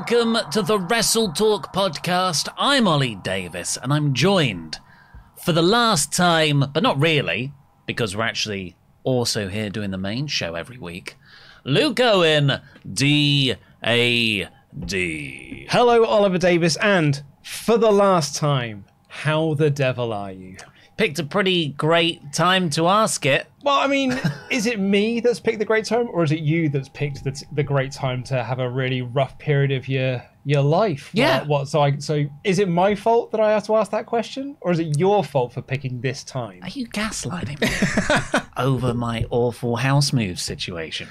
welcome to the Wrestle Talk podcast. I'm Ollie Davis and I'm joined for the last time, but not really, because we're actually also here doing the main show every week. Luke Owen, D A D. Hello, Oliver Davis, and for the last time, how the devil are you? Picked a pretty great time to ask it. Well, I mean, is it me that's picked the great time, or is it you that's picked the, the great time to have a really rough period of your your life? Yeah. Like, what? So, I so is it my fault that I have to ask that question, or is it your fault for picking this time? Are you gaslighting me over my awful house move situation?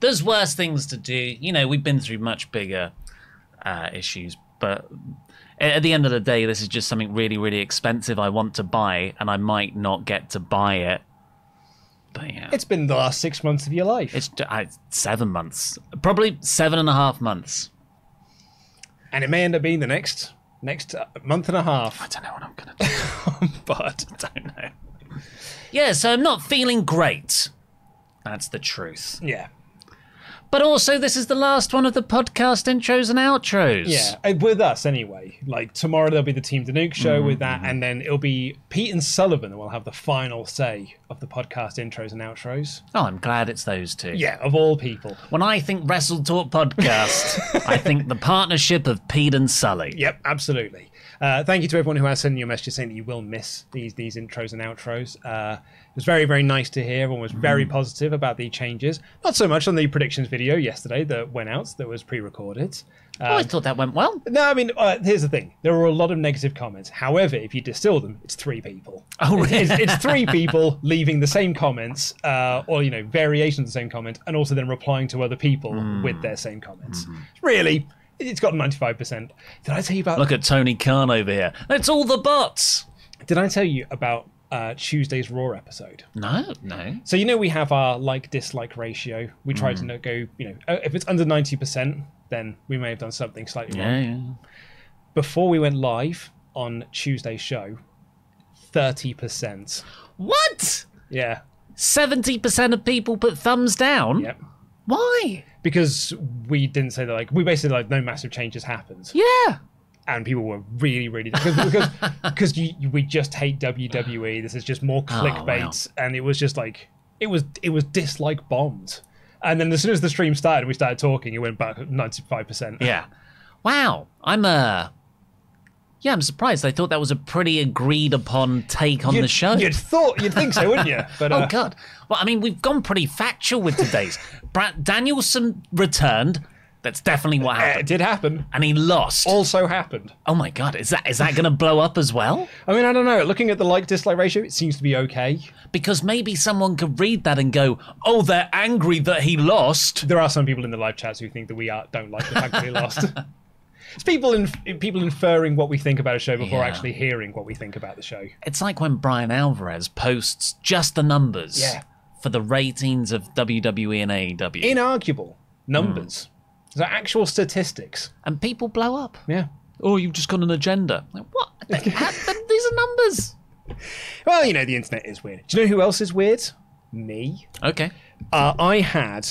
There's worse things to do. You know, we've been through much bigger uh, issues, but at the end of the day, this is just something really, really expensive I want to buy, and I might not get to buy it. But yeah, It's been the last six months of your life. it's uh, seven months, probably seven and a half months. and it may end up being the next next uh, month and a half. I don't know what I'm gonna do, but I don't know. Yeah, so I'm not feeling great. That's the truth. Yeah. But also, this is the last one of the podcast intros and outros. Yeah, uh, with us anyway. Like tomorrow there'll be the Team Danuke show with Mm-hmm. that, and then it'll be Pete and Sullivan that will have the final say of the podcast intros and outros. Oh, I'm glad it's those two. Yeah, of all people. When I think Wrestle Talk podcast, I think the partnership of Pete and Sully. Yep, absolutely. Uh, thank you to everyone who has sent you a message saying that you will miss these these intros and outros. Uh, was very very nice to hear. Everyone was very Mm-hmm. positive about the changes. Not so much on the predictions video yesterday that went out that was pre-recorded. oh, I thought that went well. No, I mean, uh, here's the thing. There were a lot of negative comments. However, if you distill them, it's three people. Oh, really? it's, it's three people leaving the same comments, uh, or, you know, variations of the same comment, and also then replying to other people Hmm. with their same comments. Mm-hmm. Really, it's got 95%. Did I tell you about... Look at Tony Khan over here. It's all the bots. Did I tell you about uh, Tuesday's Raw episode? No, no. So, you know, we have our like-dislike ratio. We try Hmm. to not go, you know, uh, if it's under 90%, then we may have done something slightly wrong. Yeah, yeah. before we went live on Tuesday's show, 30%. What? Yeah. 70% of people put thumbs down? Yep. Why? Because we didn't say that, like, we basically, like, no massive changes happened. Yeah. And people were really, really, because, because, because you, we just hate WWE. This is just more clickbait. And it was just like, it was, it was dislike bombed. And then as soon as the stream started, we started talking, it went back 95%. Yeah. Wow. I'm uh Yeah, I'm surprised. I thought that was a pretty agreed upon take on You'd, the show. You'd thought, you'd think so, wouldn't you? But, uh, oh god. Well, I mean, we've gone pretty factual with today's. Bryan Danielson returned. That's definitely what happened. it did happen. And he lost. Also happened. oh my god, is that is that going to blow up as well? I mean, I don't know. Looking at the like dislike ratio, it seems to be okay. Because maybe someone could read that and go, "Oh, they're angry that he lost." There are some people in the live chats who think that we are, don't like the fact that he lost. It's people in, people inferring what we think about a show before Yeah. actually hearing what we think about the show. It's like when Bryan Alvarez posts just the numbers Yeah. for the ratings of WWE and AEW. Inarguable numbers. Hmm. They're actual statistics. and people blow up. Yeah. Oh, you've just got an agenda. Like, what? These are numbers. Well, you know, the internet is weird. Do you know who else is weird? Me. Okay. Uh, I had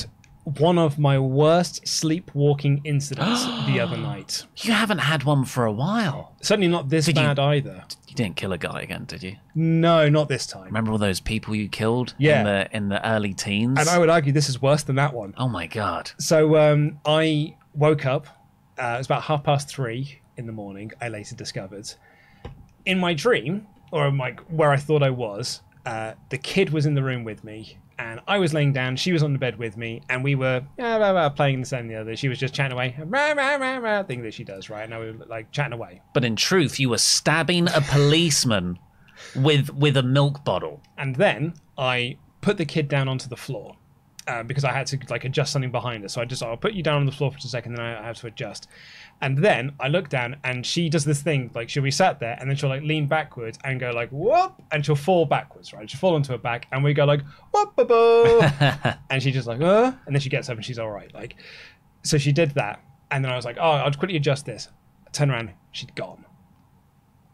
one of my worst sleepwalking incidents the other night. You haven't had one for a while. Certainly not this Did you- bad either. You didn't kill a guy again, did you? No, not this time. Remember all those people you killed Yeah. in the in the early teens? And I would argue this is worse than that one. oh my god. So um, I woke up. Uh, it was about half past three in the morning. I later discovered in my dream, or in my where I thought I was, uh, the kid was in the room with me, and I was laying down. She was on the bed with me, and we were yeah, blah, blah, playing this and the other. She was just chatting away, rah, rah, rah, rah, thing that she does, right? And I was like chatting away. But in truth, you were stabbing a policeman with with a milk bottle. And then I put the kid down onto the floor uh, because I had to like adjust something behind her. So I just I'll put you down on the floor for just a second, then I have to adjust. And then I look down, and she does this thing like she'll be sat there, and then she'll like lean backwards and go like whoop, and she'll fall backwards, right? She'll fall onto her back, and we go like whoop, boo. and she just like uh, and then she gets up and she's all right, like. So she did that, and then I was like, oh, I'll quickly adjust this. Turn around, she'd gone.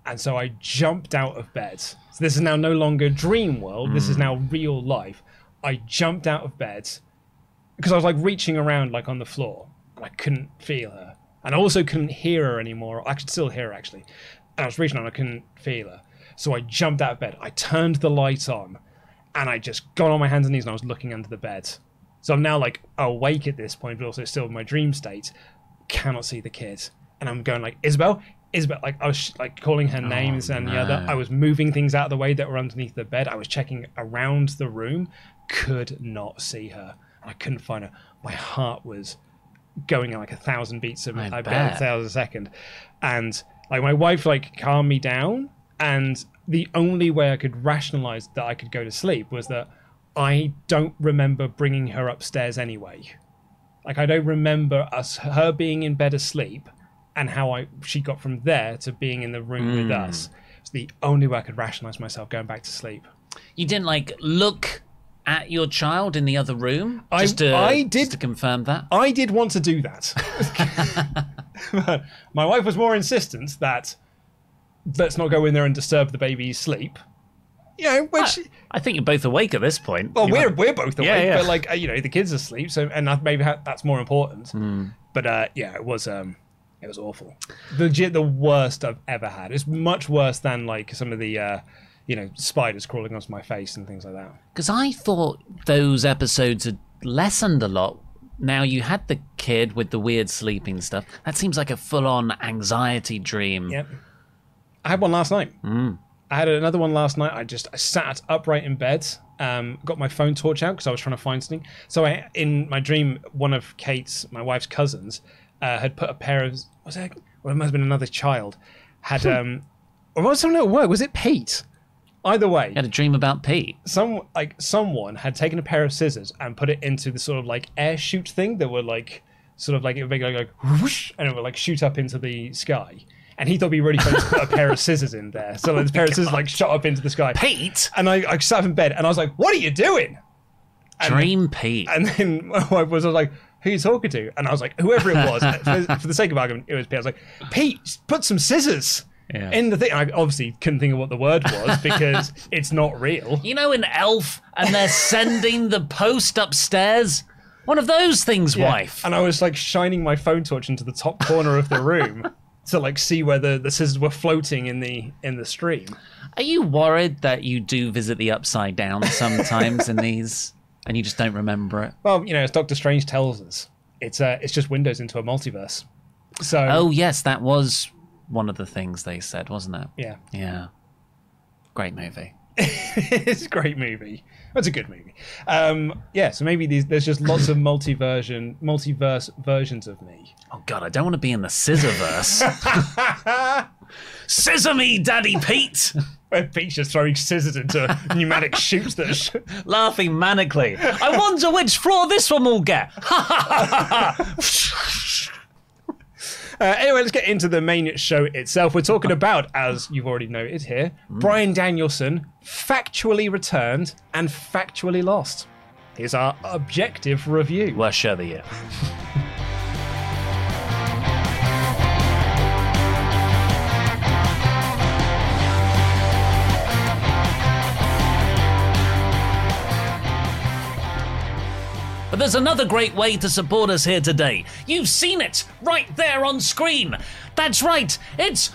And so I jumped out of bed. So this is now no longer dream world. This is now real life. I jumped out of bed because I was like reaching around like on the floor. And I couldn't feel her. And I also couldn't hear her anymore. I could still hear her actually. And I was reaching around, I couldn't feel her. So I jumped out of bed. I turned the light on and I just got on my hands and knees and I was looking under the bed. So I'm now like awake at this point, but also still in my dream state. Cannot see the kid. And I'm going like, Isabel, Isabel, like I was like calling her oh, name, this and the other. I was moving things out of the way that were underneath the bed. I was checking around the room, could not see her. I couldn't find her. My heart was going like a thousand beats a, I I bet. a thousand a second. And like my wife like calmed me down and the only way I could rationalize that I could go to sleep was that I don't remember bringing her upstairs anyway. Like I don't remember us her being in bed asleep and how I she got from there to being in the room with Hmm. us. It's the only way I could rationalize myself going back to sleep. You didn't like look at your child in the other room I- to, I just did- to confirm that. I did want to do that. My wife was more insistent that let's not go in there and disturb the baby's sleep. You know, which I think you're both awake at this point. well, You we're might- we're both awake, Yeah, yeah. but like you know, the kids are asleep, so and maybe that's more important. Hmm. But uh, yeah, it was um, it was awful. Legit, the worst I've ever had. It's much worse than like some of the uh, you know spiders crawling onto my face and things like that. Because I thought those episodes had lessened a lot. Now you had the kid with the weird sleeping stuff. That seems like a full-on anxiety dream. Yep. I had one last night. Mm. I had another one last night. I just I sat upright in bed, um, got my phone torch out because I was trying to find something. So I, in my dream, one of Kate's, my wife's cousins, uh, had put a pair of was it? Well, it must have been another child. Had um, or was something at work? Was it Pete? Either way, You had a dream about Pete. some like someone had taken a pair of scissors and put it into the sort of like air chute thing that would like sort of like it would make like, like whoosh, and it would like shoot up into the sky. And he thought it'd be really funny to put a pair of scissors in there. So like, the pair of oh scissors like shot up into the sky. Pete? And I, I sat up in bed and I was like, "What are you doing?" And- Dream Pete. And then my wife was like, "Who are you talking to?" And I was like, "Whoever it was." for, for the sake of argument, it was Pete. I was like, "Pete, put some scissors." Yeah. In the thing, I obviously couldn't think of what the word was because it's not real. You know, in Elf, and they're sending the post upstairs? One of those things, Yeah. wife. And I was like shining my phone torch into the top corner of the room to like see whether the scissors were floating in the in the stream. Are you worried that you do visit the upside down sometimes in these and you just don't remember it? Well, you know, as Doctor Strange tells us, it's uh, it's just windows into a multiverse. So Oh, yes, that was one of the things they said, wasn't it? yeah, Yeah. Great movie. it's a great movie. It's a good movie. Um, yeah, so maybe these, there's just lots of multiversion, multiverse versions of me. Oh, God, I don't want to be in the Scissorverse. Scissor me, Daddy Pete! Where Pete's just throwing scissors into pneumatic chutes that sh- Laughing manically. I wonder which floor this one will get. Uh, anyway, let's get into the main show itself. We're talking about, as you've already noted here, Bryan Danielson factually returned and factually lost. Here's our objective review. Worst show of But there's another great way to support us here today. You've seen it right there on screen. That's right, it's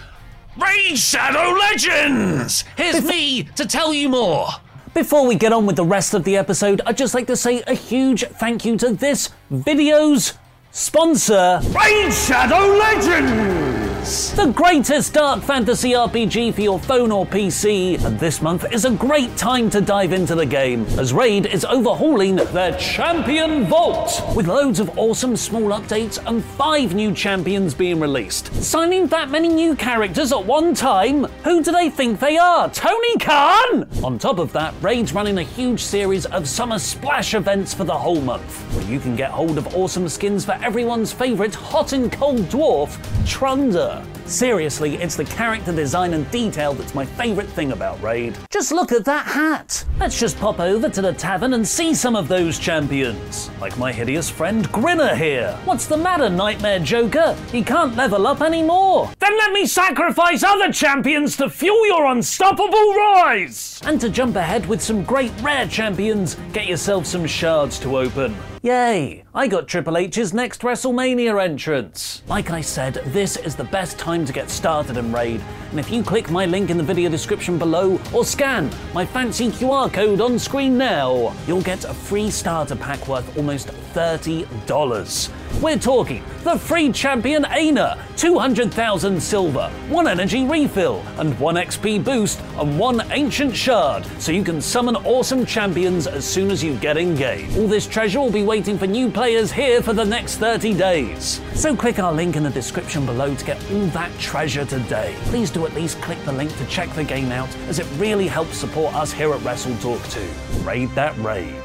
Raid Shadow Legends! Here's me to tell you more. Before we get on with the rest of the episode, I'd just like to say a huge thank you to this video's sponsor, Raid Shadow Legends! The greatest dark fantasy RPG for your phone or PC, and this month is a great time to dive into the game, as Raid is overhauling their Champion Vault, with loads of awesome small updates and five new champions being released. Signing that many new characters at one time? Who do they think they are? Tony Khan? On top of that, Raid's running a huge series of summer splash events for the whole month, where you can get hold of awesome skins for everyone's favourite hot and cold dwarf, Trunder. Seriously, it's the character design and detail that's my favourite thing about Raid. Just look at that hat! Let's just pop over to the tavern and see some of those champions. Like my hideous friend Grinner here. What's the matter, Nightmare Joker? He can't level up anymore. Then let me sacrifice other champions to fuel your unstoppable rise! And to jump ahead with some great rare champions, get yourself some shards to open. Yay! I got Triple H's next WrestleMania entrance. Like I said, this is the best time to get started in Raid, and if you click my link in the video description below or scan my fancy QR code on screen now, you'll get a free starter pack worth almost $30. We're talking the free champion Aina, 200,000 silver, one energy refill, and one XP boost, and one ancient shard, so you can summon awesome champions as soon as you get in game. All this treasure will be waiting for new players here for the next 30 days. So click our link in the description below to get all that treasure today. Please do at least click the link to check the game out, as it really helps support us here at Wrestle Talk 2. Raid that raid.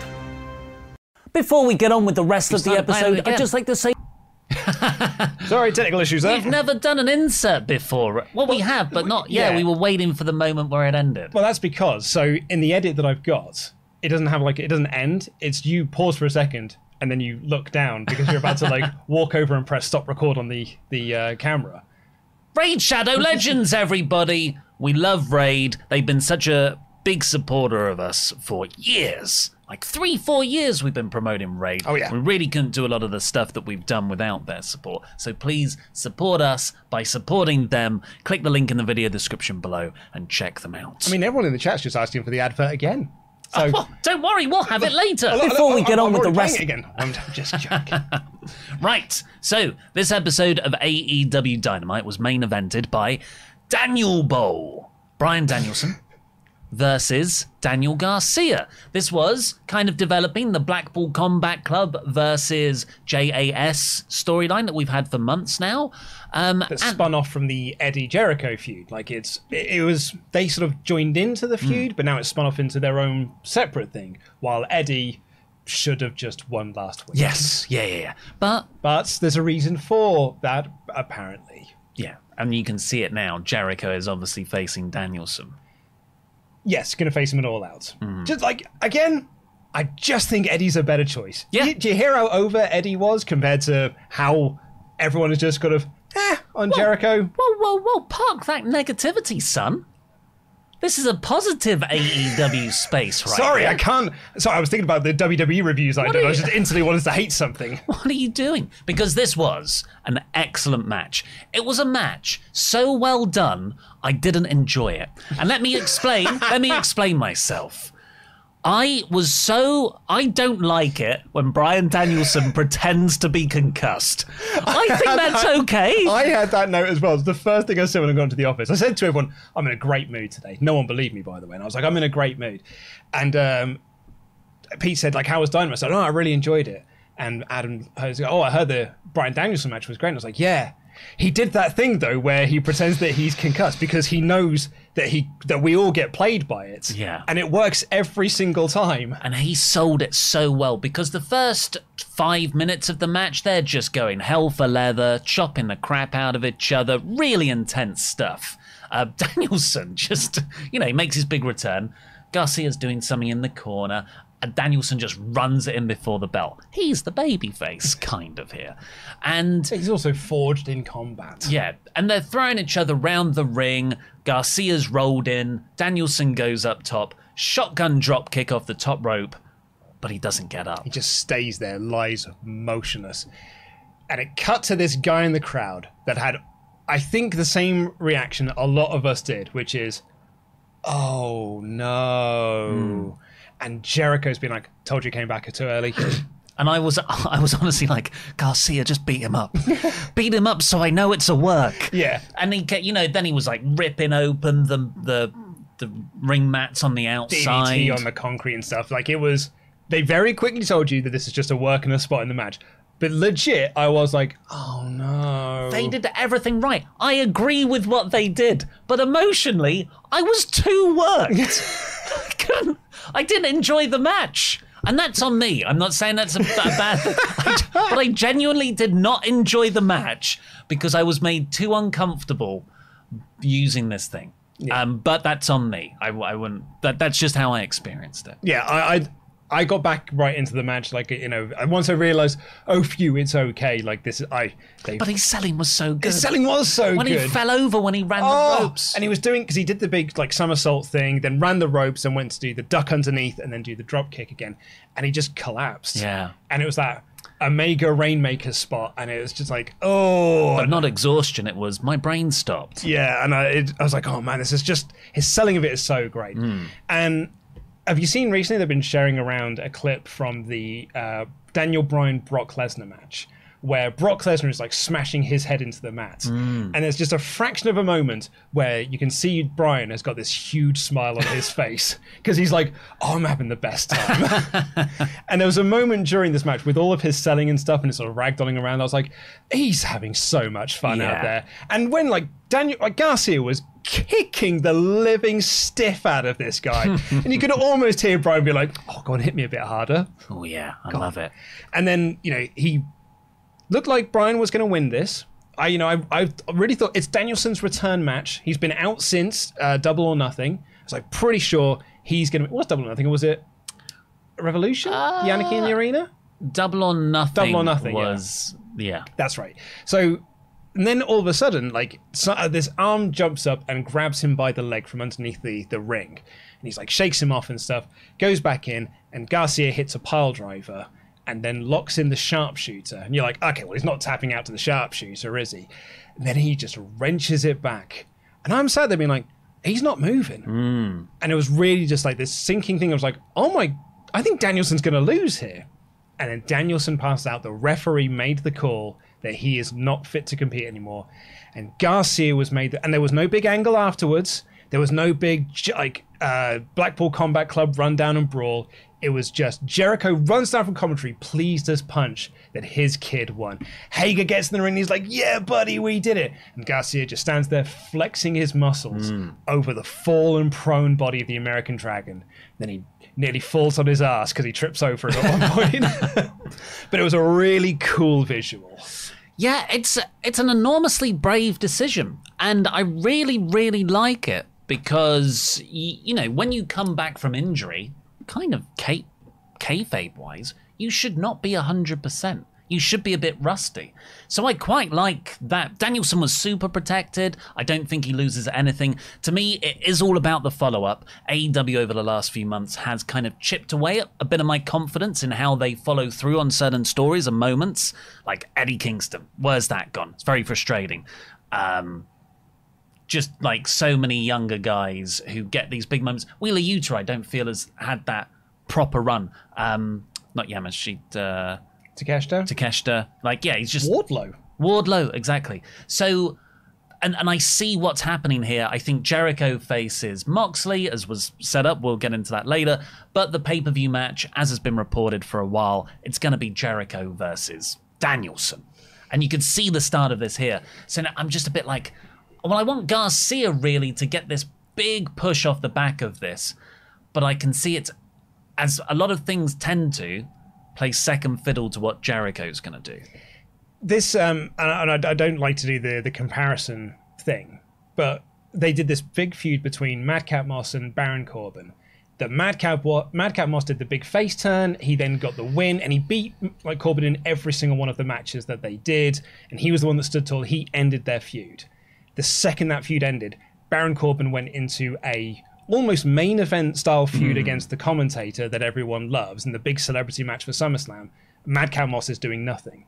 Before we get on with the rest of the started playing it episode, I'd just like to say Sorry, technical issues there. we've never done an insert before. Well, we have, but not. Yeah, yeah. we were waiting for the moment where it ended. Well, that's because so in the edit that I've got, it doesn't have like it doesn't end. It's you pause for a second and then you look down because you're about to like walk over and press stop record on the the uh, camera. Raid Shadow Legends, everybody! We love Raid. They've been such a big supporter of us for years. Like three, four years we've been promoting Raid. Oh, yeah. We really couldn't do a lot of the stuff that we've done without their support. So please support us by supporting them. Click the link in the video description below and check them out. I mean, everyone in the chat's just asking for the advert again. So Oh, don't worry, we'll have it later. Look, Before look, we get I'm- on I'm with the rest. it again. I'm just joking. Right, so this episode of AEW Dynamite was main evented by Daniel Bowl, Bryan Danielson versus Daniel Garcia. This was kind of developing the Blackpool Combat Club versus JAS storyline that we've had for months now. Um, that and- spun off from the Eddie Jericho feud. Like it's it, it was they sort of joined into the feud, but now it's spun off into their own separate thing. While Eddie should have just won last week. yes, yeah, yeah, yeah. But But there's a reason for that, apparently. yeah, and you can see it now. Jericho is obviously facing Danielson. Yes, going to face him in all out. Mm-hmm. Just like again, I just think Eddie's a better choice. Yeah. Do you, do you hear how over Eddie was compared to how everyone is just kind of eh, on Jericho? Whoa, whoa, whoa! Park that negativity, son. This is a positive AEW space, right? Sorry. I can't. Sorry, I was thinking about the WWE reviews I What did. are I just instantly wanted to hate something. What are you doing? Because this was an excellent match. It was a match so well done, I didn't enjoy it. And let me explain. let me explain myself. I was so I don't like it when Bryan Danielson pretends to be concussed. I think that's okay. I had that note as well. It's the first thing I said when I got into the office. I said to everyone, I'm in a great mood today. No one believed me, by the way. And I was like, I'm in a great mood. And um, Pete said, like, how was Dynamite? I said, oh, I really enjoyed it. And Adam was like, oh, I heard the Bryan Danielson match was great. And I was like, yeah. He did that thing, though, where he pretends that he's concussed because he knows that he that we all get played by it. Yeah. and it works every single time. and he sold it so well because the first five minutes of the match, they're just going hell for leather, chopping the crap out of each other, really intense stuff. Uh, Danielson just, you know, he makes his big return. Garcia's doing something in the corner. And Danielson just runs it in before the bell. He's the babyface, kind of here. And He's also forged in combat. yeah, and they're throwing each other round the ring. Garcia's rolled in. Danielson goes up top. Shotgun drop kick off the top rope, but he doesn't get up. He just stays there, lies motionless. And it cut to this guy in the crowd that had, I think, the same reaction a lot of us did, which is, oh no. Hmm. And Jericho's been like, told you came back too early. And I was, I was honestly like, Garcia, just beat him up, beat him up, so I know it's a work. Yeah. And he, you know, then he was like ripping open the the the ring mats on the outside. DDT on the concrete and stuff. Like it was, they very quickly told you that this is just a work and a spot in the match. But legit, I was like, oh no. They did everything right. I agree with what they did, but emotionally, I was too worked. I didn't enjoy the match. And that's on me. I'm not saying that's a, a bad thing. I, but I genuinely did not enjoy the match because I was made too uncomfortable using this thing. Um, but that's on me. I, I wouldn't. That, that's just how I experienced it. yeah, I, I I got back right into the match. Like you know, and once I realized, oh phew, it's okay. Like this, is I. They, But his selling was so good. his selling was so when good. When he fell over when he ran the Oh, ropes. and he was doing because he did the big like somersault thing, then ran the ropes and went to do the duck underneath, and then do the drop kick again, and he just collapsed. Yeah. and it was that Omega Rainmaker spot, and it was just like, oh, but not exhaustion. It was my brain stopped. Yeah, and I, it, I was like, oh man, this is just his selling of it is so great. Hmm. And have you seen recently? They've been sharing around a clip from the uh, Daniel Bryan Brock Lesnar match. Where Brock Lesnar is like smashing his head into the mat. Mm. And there's just a fraction of a moment where you can see Bryan has got this huge smile on his face because he's like, oh, I'm having the best time. And there was a moment during this match with all of his selling and stuff and his sort of ragdolling around. I was like, he's having so much fun Yeah. out there. And when like Daniel, like Garcia was kicking the living stiff out of this guy, and you could almost hear Bryan be like, "Oh, go on, hit me a bit harder." Oh yeah, I love it. And then you know he looked like Bryan was going to win this. I, you know, I, I really thought it's Danielson's return match. He's been out since uh, Double or Nothing. I was like pretty sure he's going to. Was Double or Nothing? Or was it Revolution? the Anarchy in the Arena? Double or nothing. Double or Nothing, yeah. was yeah. That's right. So, and then all of a sudden, like so, uh, this arm jumps up and grabs him by the leg from underneath the the ring, and he's like shakes him off and stuff. Goes back in, and Garcia hits a pile driver, and then locks in the sharpshooter. And you're like, okay, well he's not tapping out to the sharpshooter, is he? And then he just wrenches it back, and I'm sat there being like, he's not moving. And it was really just like this sinking thing. I was like, oh my, I think Danielson's going to lose here. And then Danielson passed out. The referee made the call that he is not fit to compete anymore. And Garcia was made, and there was no big angle afterwards. There was no big like uh, Blackpool Combat Club rundown and brawl. It was just Jericho runs down from commentary, pleased as punch that his kid won. Hager gets in the ring. He's like, "Yeah, buddy, we did it." And Garcia just stands there flexing his muscles hmm. over the fallen, prone body of the American Dragon. Then he nearly falls on his ass because he trips over it at one point. but it was a really cool visual. Yeah, it's it's an enormously brave decision, and I really, really like it because you know when you come back from injury, kind of k kayfabe wise, you should not be hundred percent. You should be a bit rusty. So I quite like that. Danielson was super protected. I don't think he loses anything. To me, it is all about the follow up. AEW over the last few months has kind of chipped away a bit of my confidence in how they follow through on certain stories and moments. Like Eddie Kingston. Where's that gone? It's very frustrating. Um, just like so many younger guys who get these big moments. Wheeler Yuta, I don't feel has had that proper run. Um, not Yamashita, uh, Takeshita? Takeshita. Like, yeah, he's just Wardlow. Wardlow, exactly. So, and and I see what's happening here. I think Jericho faces Moxley, as was set up. We'll get into that later. But the pay per view match, as has been reported for a while, it's going to be Jericho versus Danielson, and you can see the start of this here. So now I'm just a bit like, well, I want Garcia really to get this big push off the back of this, but I can see it as a lot of things tend to play second fiddle to what Jericho's going to do. This, um, and I, I don't like to do the the comparison thing, but they did this big feud between Madcap Moss and Baron Corbin. That Madcap Madcap Moss did the big face turn. He then got the win, and he beat like Corbin in every single one of the matches that they did. And he was the one that stood tall. He ended their feud. The second that feud ended, Baron Corbin went into a almost main event style feud mm. against the commentator that everyone loves in the big celebrity match for SummerSlam. Madcap Moss is doing nothing.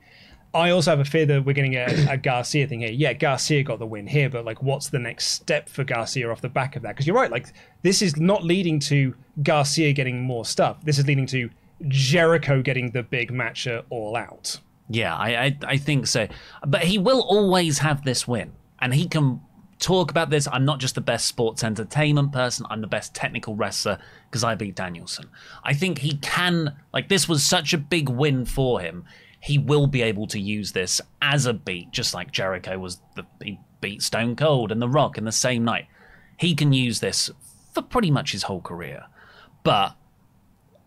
I also have a fear that we're getting a, a, Garcia thing here. Yeah, Garcia got the win here, but like, what's the next step for Garcia off the back of that? Because you're right, like, this is not leading to Garcia getting more stuff. This is leading to Jericho getting the big match all out. Yeah, I, I, I think so. But he will always have this win, and he can talk about this. I'm not just the best sports entertainment person, I'm the best technical wrestler because I beat Danielson. I think he can, like, this was such a big win for him. He will be able to use this as a beat, just like Jericho was the he beat Stone Cold and The Rock in the same night. He can use this for pretty much his whole career. But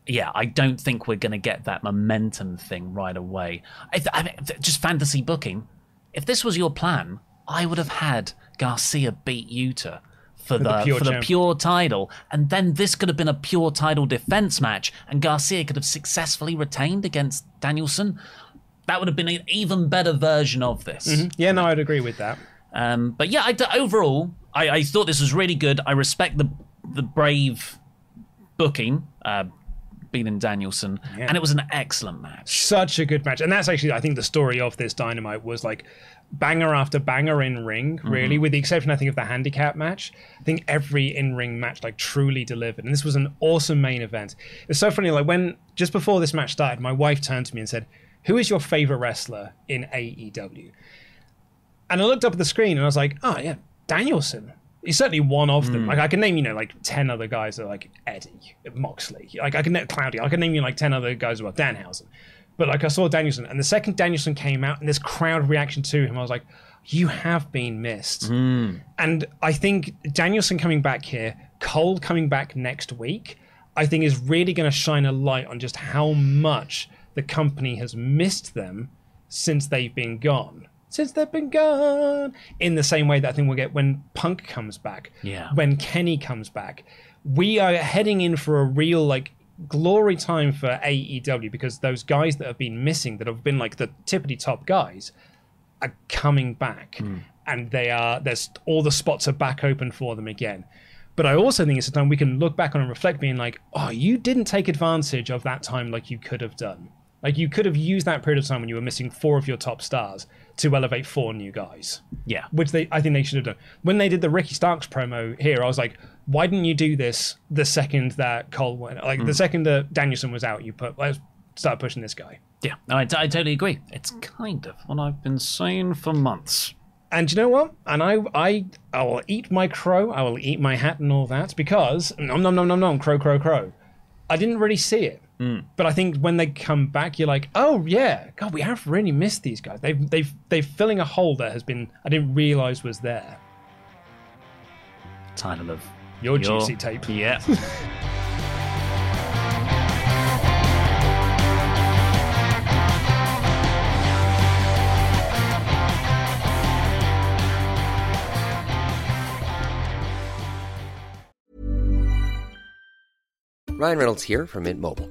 yeah, I don't think we're going to get that momentum thing right away. I, I mean, just fantasy booking. If this was your plan, I would have had Garcia beat Yuta for, for the, the, pure, for the pure title, and then this could have been a pure title defense match, and Garcia could have successfully retained against Danielson. That would have been an even better version of this. Mm-hmm. Yeah, no, I'd agree with that. Um, but yeah, I, overall, I, I, thought this was really good. I respect the the brave booking. Uh, beating Danielson, yeah. and it was an excellent match. Such a good match, and that's actually I think the story of this Dynamite was like banger after banger in ring, really, mm-hmm. with the exception, I think, of the handicap match. I think every in ring match, like, truly delivered. And this was an awesome main event. It's so funny, like, when just before this match started, my wife turned to me and said, Who is your favorite wrestler in AEW? And I looked up at the screen and I was like, Oh, yeah, Danielson. He's certainly one of them. Mm. Like I can name, you know, like ten other guys that are like Eddie, Moxley. Like I can name Claudio. I can name you like ten other guys well, Danhausen. But like I saw Danielson, and the second Danielson came out, and this crowd reaction to him, I was like, "You have been missed." Mm. And I think Danielson coming back here, Cole coming back next week, I think is really going to shine a light on just how much the company has missed them since they've been gone. Since they've been gone, in the same way that I think we'll get when Punk comes back, yeah, when Kenny comes back, we are heading in for a real like glory time for AEW because those guys that have been missing, that have been like the tippity top guys, are coming back, mm. and they are there's all the spots are back open for them again. But I also think it's a time we can look back on and reflect, being like, oh, you didn't take advantage of that time like you could have done. Like you could have used that period of time when you were missing four of your top stars to elevate four new guys. Yeah, which they I think they should have done. When they did the Ricky Starks promo here, I was like, why didn't you do this the second that Cole went? Like mm. the second that Danielson was out, you put let's start pushing this guy. Yeah, I, I totally agree. It's kind of what I've been saying for months. And you know what? And I, I, I will eat my crow. I will eat my hat and all that because nom nom nom nom nom crow crow crow. I didn't really see it, mm. but I think when they come back, you're like, oh yeah, God, we have really missed these guys. They've they've they've filling a hole that has been I didn't realize was there. Title of your, Your juicy tape. Yeah. Ryan Reynolds here from Mint Mobile.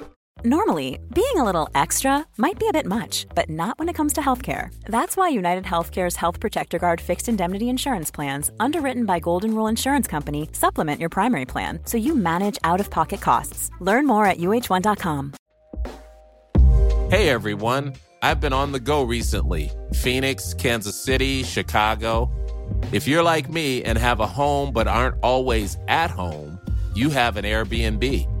Normally, being a little extra might be a bit much, but not when it comes to healthcare. That's why United Healthcare's Health Protector Guard fixed indemnity insurance plans, underwritten by Golden Rule Insurance Company, supplement your primary plan so you manage out of pocket costs. Learn more at uh1.com. Hey everyone, I've been on the go recently Phoenix, Kansas City, Chicago. If you're like me and have a home but aren't always at home, you have an Airbnb.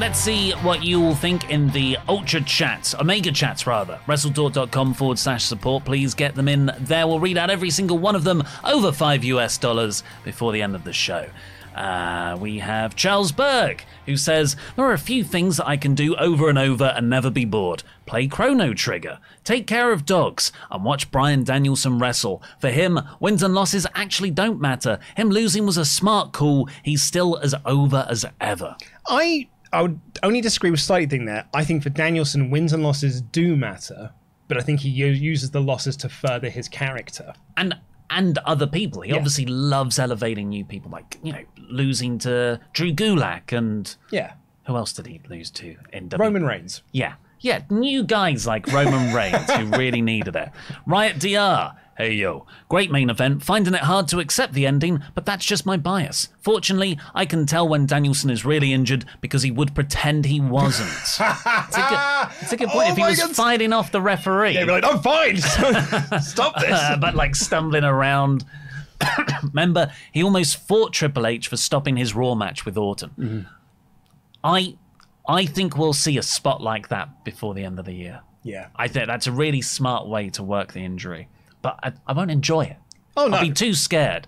Let's see what you all think in the Ultra Chats, Omega Chats rather. WrestleTalk.com forward slash support. Please get them in there. We'll read out every single one of them over five US dollars before the end of the show. Uh, we have Charles Berg, who says, There are a few things that I can do over and over and never be bored. Play Chrono Trigger, take care of dogs, and watch Bryan Danielson wrestle. For him, wins and losses actually don't matter. Him losing was a smart call. He's still as over as ever. I I would only disagree with slightly thing there. I think for Danielson, wins and losses do matter, but I think he u- uses the losses to further his character. and and other people. He Yeah. obviously loves elevating new people, like you know, losing to Drew Gulak and Yeah, who else did he lose to in W? Roman Reigns. Yeah, yeah, new guys like Roman Reigns who really needed it. Riot DR. Hey yo, great main event. Finding it hard to accept the ending, but that's just my bias. Fortunately, I can tell when Danielson is really injured because he would pretend he wasn't. it's, a good, it's a good point. Oh if he was God. fighting off the referee, They'd be like, I'm fine. Stop this. uh, but like stumbling around. Remember, he almost fought Triple H for stopping his Raw match with Orton. Mm-hmm. I, I think we'll see a spot like that before the end of the year. yeah. I think that's a really smart way to work the injury, but I, I won't enjoy it. Oh no. I'll be too scared.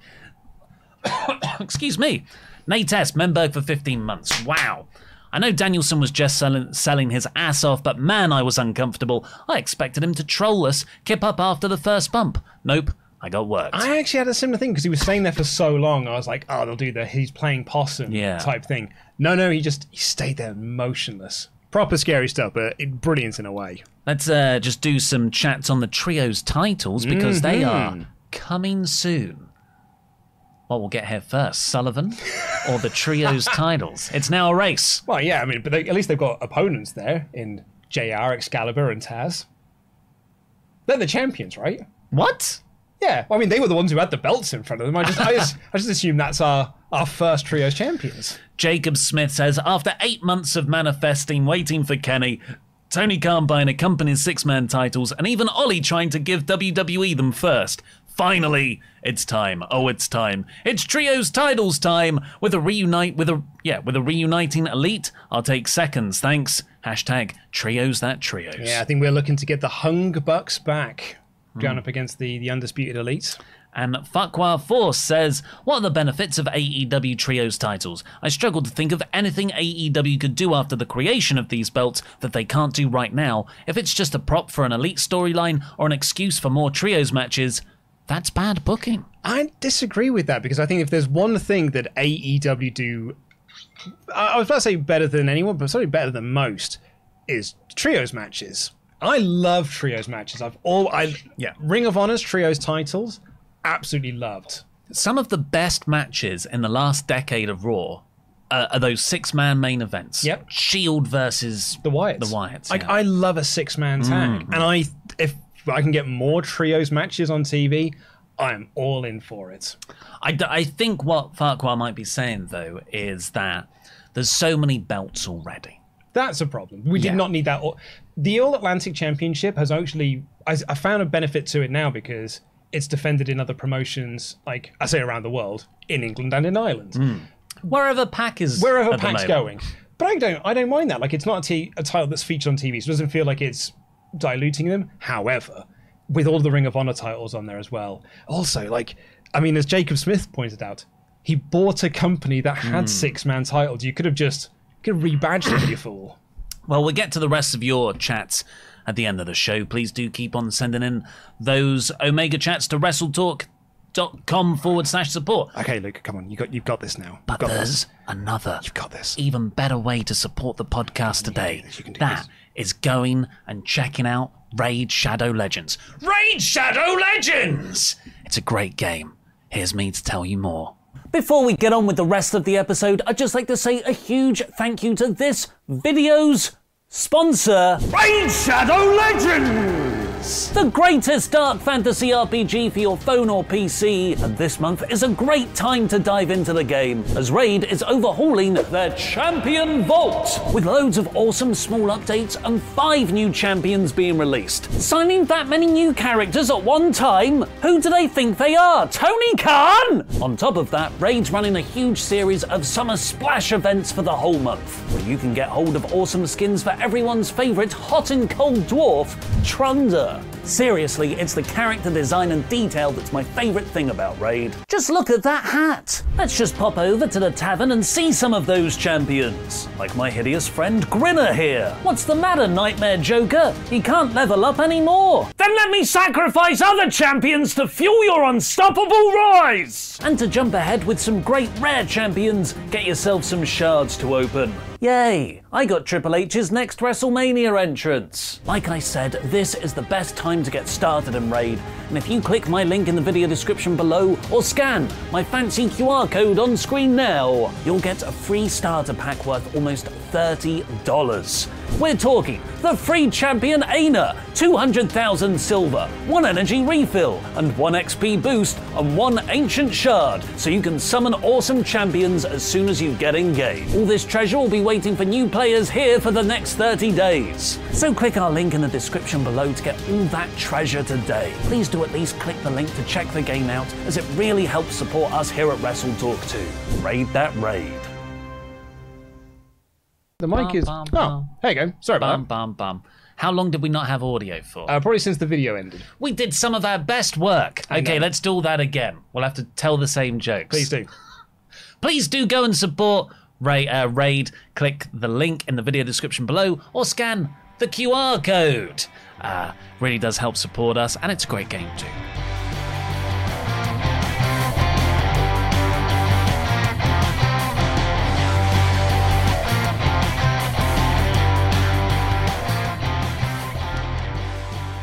Excuse me. Nate S. Menberg for 15 months. Wow. I know Danielson was just selling, selling his ass off, but man, I was uncomfortable. I expected him to troll us, kip up after the first bump. Nope, I got worked. I actually had a similar thing because he was staying there for so long. I was like, oh, they'll do the he's playing possum Yeah. type thing. No, no, he just he stayed there motionless. Proper scary stuff, but brilliant in a way. Let's uh, just do some chats on the trio's titles because they are Mm-hmm. coming soon. What will get here first, Sullivan or the trio's titles? It's now a race. Well, yeah, I mean, but they, at least they've got opponents there in JR, Excalibur, and Taz. They're the champions, right? What? Yeah, well, I mean, they were the ones who had the belts in front of them. I just, I just, I just assume that's our our first trios champions. Jacob Smith says after eight months of manifesting, waiting for Kenny, Tony Khan buying a company's six man titles, and even Ollie trying to give WWE them first. Finally, it's time. Oh, it's time. It's trios titles time with a reunite with a yeah with a reuniting elite. I'll take seconds, thanks. Hashtag trios that trios. Yeah, I think we're looking to get the Young Bucks back, going hmm. up against the the undisputed elite. And Farquhar Force says, What are the benefits of AEW Trios titles? I struggle to think of anything AEW could do after the creation of these belts that they can't do right now. If it's just a prop for an elite storyline or an excuse for more Trios matches, that's bad booking. I disagree with that because I think if there's one thing that AEW do, I I was about to say better than anyone, but certainly better than most, is trios matches. I love trios matches. I've all I yeah Ring of Honor's trios titles, absolutely loved. Some of the best matches in the last decade of Raw uh, are those six man main events. Yep. Shield versus The Wyatts. The Wyatts. Like yeah. Mm. I love a six man tag, and I if I can get more trios matches on TV, I'm all in for it. I, I think what Farquhar might be saying, though, is that there's so many belts already. That's a problem. We Yeah. did not need that. The All Atlantic Championship has actually, I, I found a benefit to it now because it's defended in other promotions, like I say around the world, in England and in Ireland, hmm. Wherever Pac is. wherever at the Pac's moment. going. But I don't, I don't mind that. Like it's not a, t- a title that's featured on TV, so it doesn't feel like it's diluting them. However, with all the Ring of Honor titles on there as well, also like I mean, as Jacob Smith pointed out, he bought a company that had hmm. six man titles. You could have just you could have rebadged them, you fool. Well, we'll get to the rest of your chats at the end of the show. Please do keep on sending in those Omega chats to wrestletalk.com forward slash support. Okay, Luke, come on, you got you've got this now. But got there's this. another You've got this. even better way to support the podcast today. this, you can do That this. is going and checking out Raid Shadow Legends. Raid Shadow Legends! It's a great game. Here's me to tell you more. Before we get on with the rest of the episode, I'd just like to say a huge thank you to this video's sponsor, Raid Shadow Legends! The greatest dark fantasy RPG for your phone or PC, and this month is a great time to dive into the game, as Raid is overhauling their Champion Vault, with loads of awesome small updates and five new champions being released. Signing that many new characters at one time? Who do they think they are? Tony Khan? On top of that, Raid's running a huge series of summer splash events for the whole month, where you can get hold of awesome skins for everyone's favourite hot and cold dwarf, Trunda. Seriously, it's the character design and detail that's my favourite thing about Raid. Just look at that hat! Let's just pop over to the tavern and see some of those champions. Like my hideous friend Grinner here. What's the matter, Nightmare Joker? He can't level up anymore. Then let me sacrifice other champions to fuel your unstoppable rise! And to jump ahead with some great rare champions, get yourself some shards to open. Yay! I got Triple H's next WrestleMania entrance. Like I said, this is the best time to get started in Raid, and if you click my link in the video description below or scan my fancy QR code on screen now, you'll get a free starter pack worth almost $30. We're talking the free champion Aina, 200,000 silver, one energy refill, and one XP boost, and one ancient shard, so you can summon awesome champions as soon as you get in game. All this treasure will be waiting for new players here for the next 30 days. So click our link in the description below to get all that treasure today. Please do at least click the link to check the game out, as it really helps support us here at Wrestle Talk 2. Raid that raid. The mic Bum, is. bum, Oh, bum. there you go. Sorry Bum, about bum, bum. How long did we not have audio for? Uh, probably since the video ended. we did some of our best work. Okay, know. let's do all that again. We'll have to tell the same jokes. Please do. Please do go and support Raid. Uh, Raid. Click the link in the video description below or scan the QR code. Uh, really does help support us, and it's a great game too.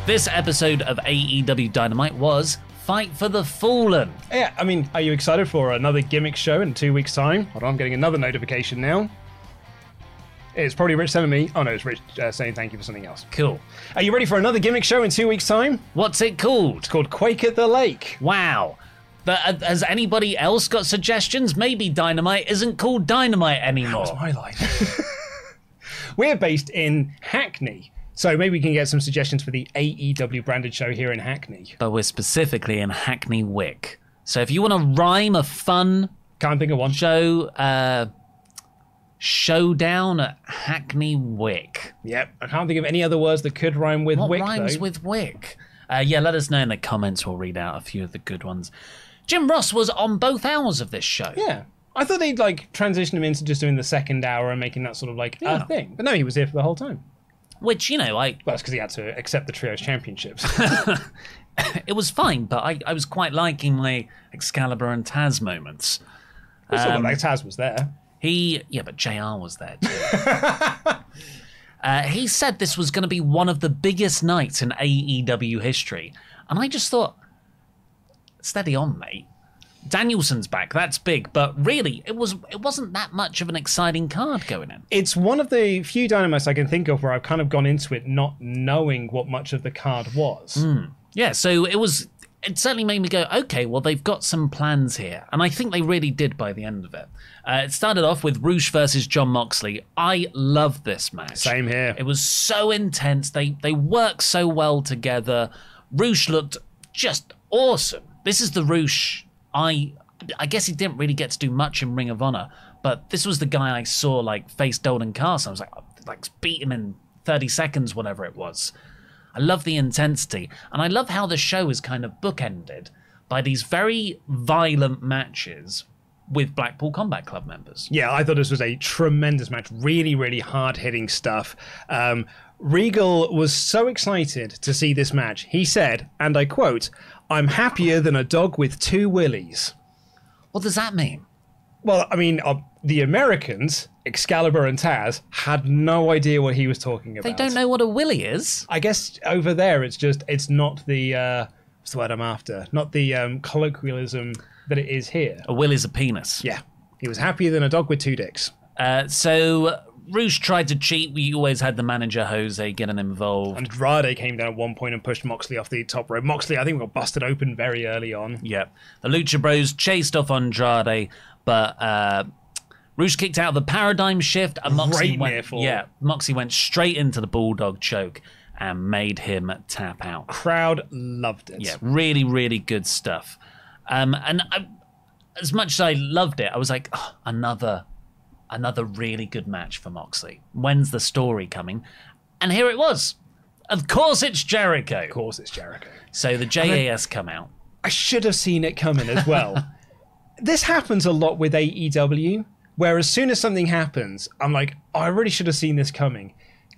This episode of AEW Dynamite was Fight for the Fallen. Yeah, I mean, are you excited for another gimmick show in two weeks' time? Hold on, I'm getting another notification now. It's probably Rich sending me. Oh no, it's Rich uh, saying thank you for something else. Cool. Are you ready for another gimmick show in two weeks' time? What's it called? It's called Quake at the Lake. Wow. But, uh, has anybody else got suggestions? Maybe Dynamite isn't called Dynamite anymore. That's my life. We're based in Hackney, so maybe we can get some suggestions for the AEW branded show here in Hackney. But we're specifically in Hackney Wick. So if you want to rhyme a fun Can't think of one. show, uh, showdown at Hackney Wick. Yep, I can't think of any other words that could rhyme with What Wick. rhymes though. with Wick? Uh, yeah, let us know in the comments. We'll read out a few of the good ones. Jim Ross was on both hours of this show. Yeah. I thought they'd like transition him into just doing the second hour and making that sort of like Yeah. a thing. But no, he was here for the whole time. Which, you know, I Well, that's because he had to accept the trios championships. it was fine, but I, I was quite liking my Excalibur and Taz moments. Saw Um, like Taz was there. He, yeah, but JR was there too. uh, he said this was going to be one of the biggest nights in AEW history. And I just thought, steady on, mate. Danielson's back, that's big, but really, it was it wasn't that much of an exciting card going in. It's one of the few dynamites I can think of where I've kind of gone into it not knowing what much of the card was. Hmm. Yeah, so it was. It certainly made me go, okay, well, they've got some plans here. And I think they really did by the end of it. Uh, it started off with Rush versus Jon Moxley. I love this match. Same here. It was so intense. They they worked so well together. Rush looked just awesome. This is the Rush I I guess he didn't really get to do much in Ring of Honor, but this was the guy I saw like face Dalton Castle. I was like like beat him in 30 seconds, whatever it was. I love the intensity, and I love how the show is kind of bookended by these very violent matches with Blackpool Combat Club members. Yeah, I thought this was a tremendous match. Really, really hard hitting stuff. Um, Regal was so excited to see this match. He said, and I quote, I'm happier than a dog with two willies. What does that mean? Well, I mean, uh, the Americans, Excalibur and Taz, had no idea what he was talking about. They don't know what a willy is. I guess over there, it's just, it's not the, uh, what's the word I'm after? Not the um, colloquialism that it is here. A will is a penis. Yeah. He was happier than a dog with two dicks. Uh, so Rush tried to cheat. We always had the manager Jose getting involved. Andrade came down at one point and pushed Moxley off the top rope. Moxley, I think, got busted open very early on. Yep. The Lucha Bros chased off Andrade, but uh, Rush kicked out of the paradigm shift, and Moxley Great went. Yeah, Moxley went straight into the bulldog choke and made him tap out. Crowd loved it. Yeah, really, really good stuff. Um, and I, as much as I loved it, I was like, "Oh, another, another really good match for Moxley. When's the story coming? And here it was. Of course, it's Jericho. Of course, it's Jericho. So the JAS come out. I should have seen it coming as well. this happens a lot with AEW, where as soon as something happens, I'm like, oh, I really should have seen this coming.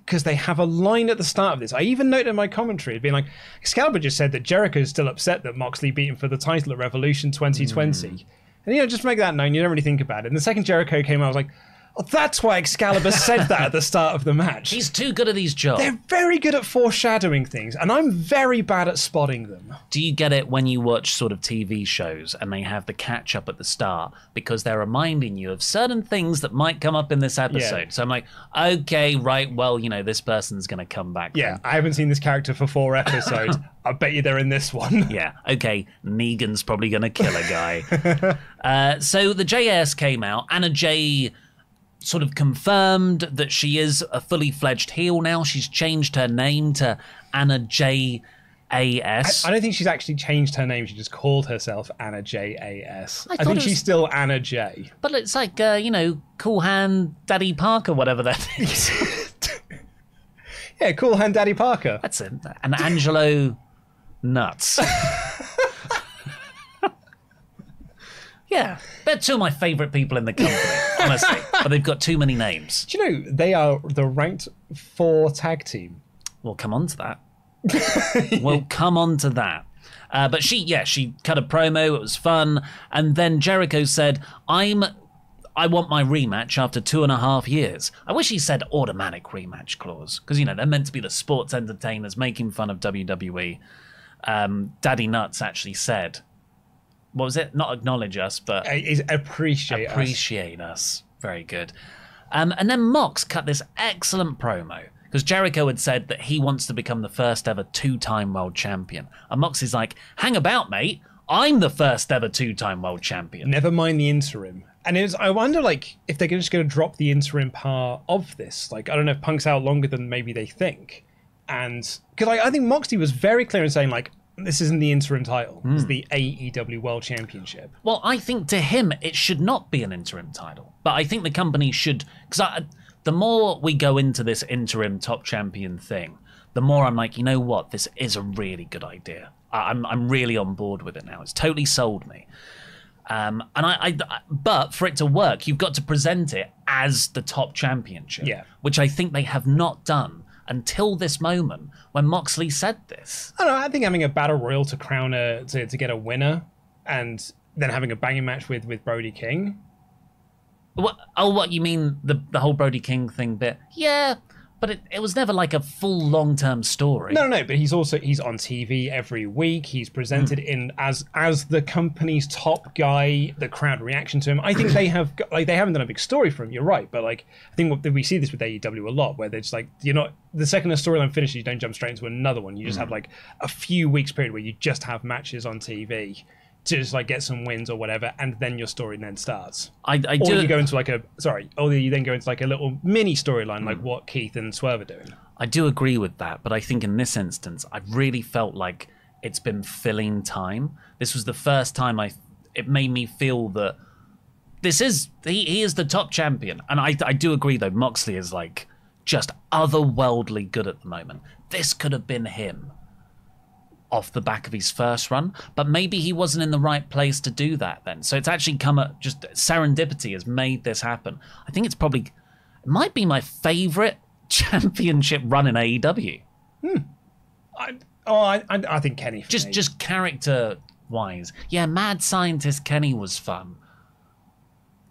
Because they have a line at the start of this. I even noted in my commentary, being like, Excalibur just said that Jericho's still upset that Moxley beat him for the title at Revolution 2020. And, you know, just make that known. You don't really think about it. And the second Jericho came I was like, oh, that's why Excalibur said that at the start of the match. He's too good at these jobs. They're very good at foreshadowing things, and I'm very bad at spotting them. Do you get it when you watch sort of TV shows and they have the catch up at the start because they're reminding you of certain things that might come up in this episode? Yeah. So I'm like, okay, right, well, you know, this person's going to come back. Yeah, then. I haven't seen this character for four episodes. I bet you they're in this one. Yeah, okay, Negan's probably going to kill a guy. uh, so the JS came out. Anna Jay sort of confirmed that she is a fully fledged heel now. She's changed her name to Anna Jay. A.S. I don't think she's actually changed her name. She just called herself Anna Jay A S. I I think was- she's still Anna Jay. But it's like, uh, you know, Cool Hand Daddy Parker, whatever that is. Yeah, cool hand Daddy Parker. That's it. And Angelo Nuts. yeah, they're two of my favourite people in the company, honestly. But they've got too many names. Do you know they are the ranked four tag team? We'll come on to that. we'll come on to that. Uh, but she, yeah, she cut a promo. It was fun, and then Jericho said, "I'm, I want my rematch after two and a half years." I wish he said automatic rematch clause because you know they're meant to be the sports entertainers making fun of WWE. Um, Daddy Nuts actually said, "What was it? Not acknowledge us, but Is appreciate us. appreciate us. Very good. Um, and then Mox cut this excellent promo because Jericho had said that he wants to become the first ever two time world champion. And Mox is like, hang about, mate. I'm the first ever two time world champion. Never mind the interim. And it was, I wonder, like, if they're just going to drop the interim part of this. Like, I don't know if Punk's out longer than maybe they think. And because like, I think Moxley was very clear in saying, like, this isn't the interim title. It's the AEW World Championship. Well, I think to him it should not be an interim title, but I think the company should because the more we go into this interim top champion thing, the more I'm like, you know what, this is a really good idea. I- I'm I'm really on board with it now. It's totally sold me. Um, and I, I, but for it to work, you've got to present it as the top championship, Yeah. which I think they have not done until this moment when Moxley said this. I don't know. I think having a battle royal to crown a to, to get a winner, and then having a banging match with with Brody King. What? Oh, what you mean the the whole Brody King thing bit? Yeah, but it, it was never like a full long term story. No, no, no. But he's also he's on TV every week. He's presented hmm. in as as the company's top guy. The crowd reaction to him. I think they have like they haven't done a big story for him. You're right, but like I think what, we see this with AEW a lot, where they're just like you're not the second a storyline finishes, you don't jump straight into another one. You just hmm. have like a few weeks period where you just have matches on TV to just like get some wins or whatever, and then your story then starts. I, I Or do. you go into like a sorry, or you then go into like a little mini storyline, like hmm. what Keith and Swerve are doing. I do agree with that, but I think in this instance, I really felt like it's been filling time. This was the first time I. It made me feel that this is he, he is the top champion, and I I do agree though. Moxley is like just otherworldly good at the moment. This could have been him. Off the back of his first run, but maybe he wasn't in the right place to do that then. So it's actually come at just serendipity has made this happen. I think it's probably it might be my favorite championship run in AEW. Hmm. I, oh, I, I, think Kenny. Just me. just character wise. Yeah, Mad Scientist Kenny was fun.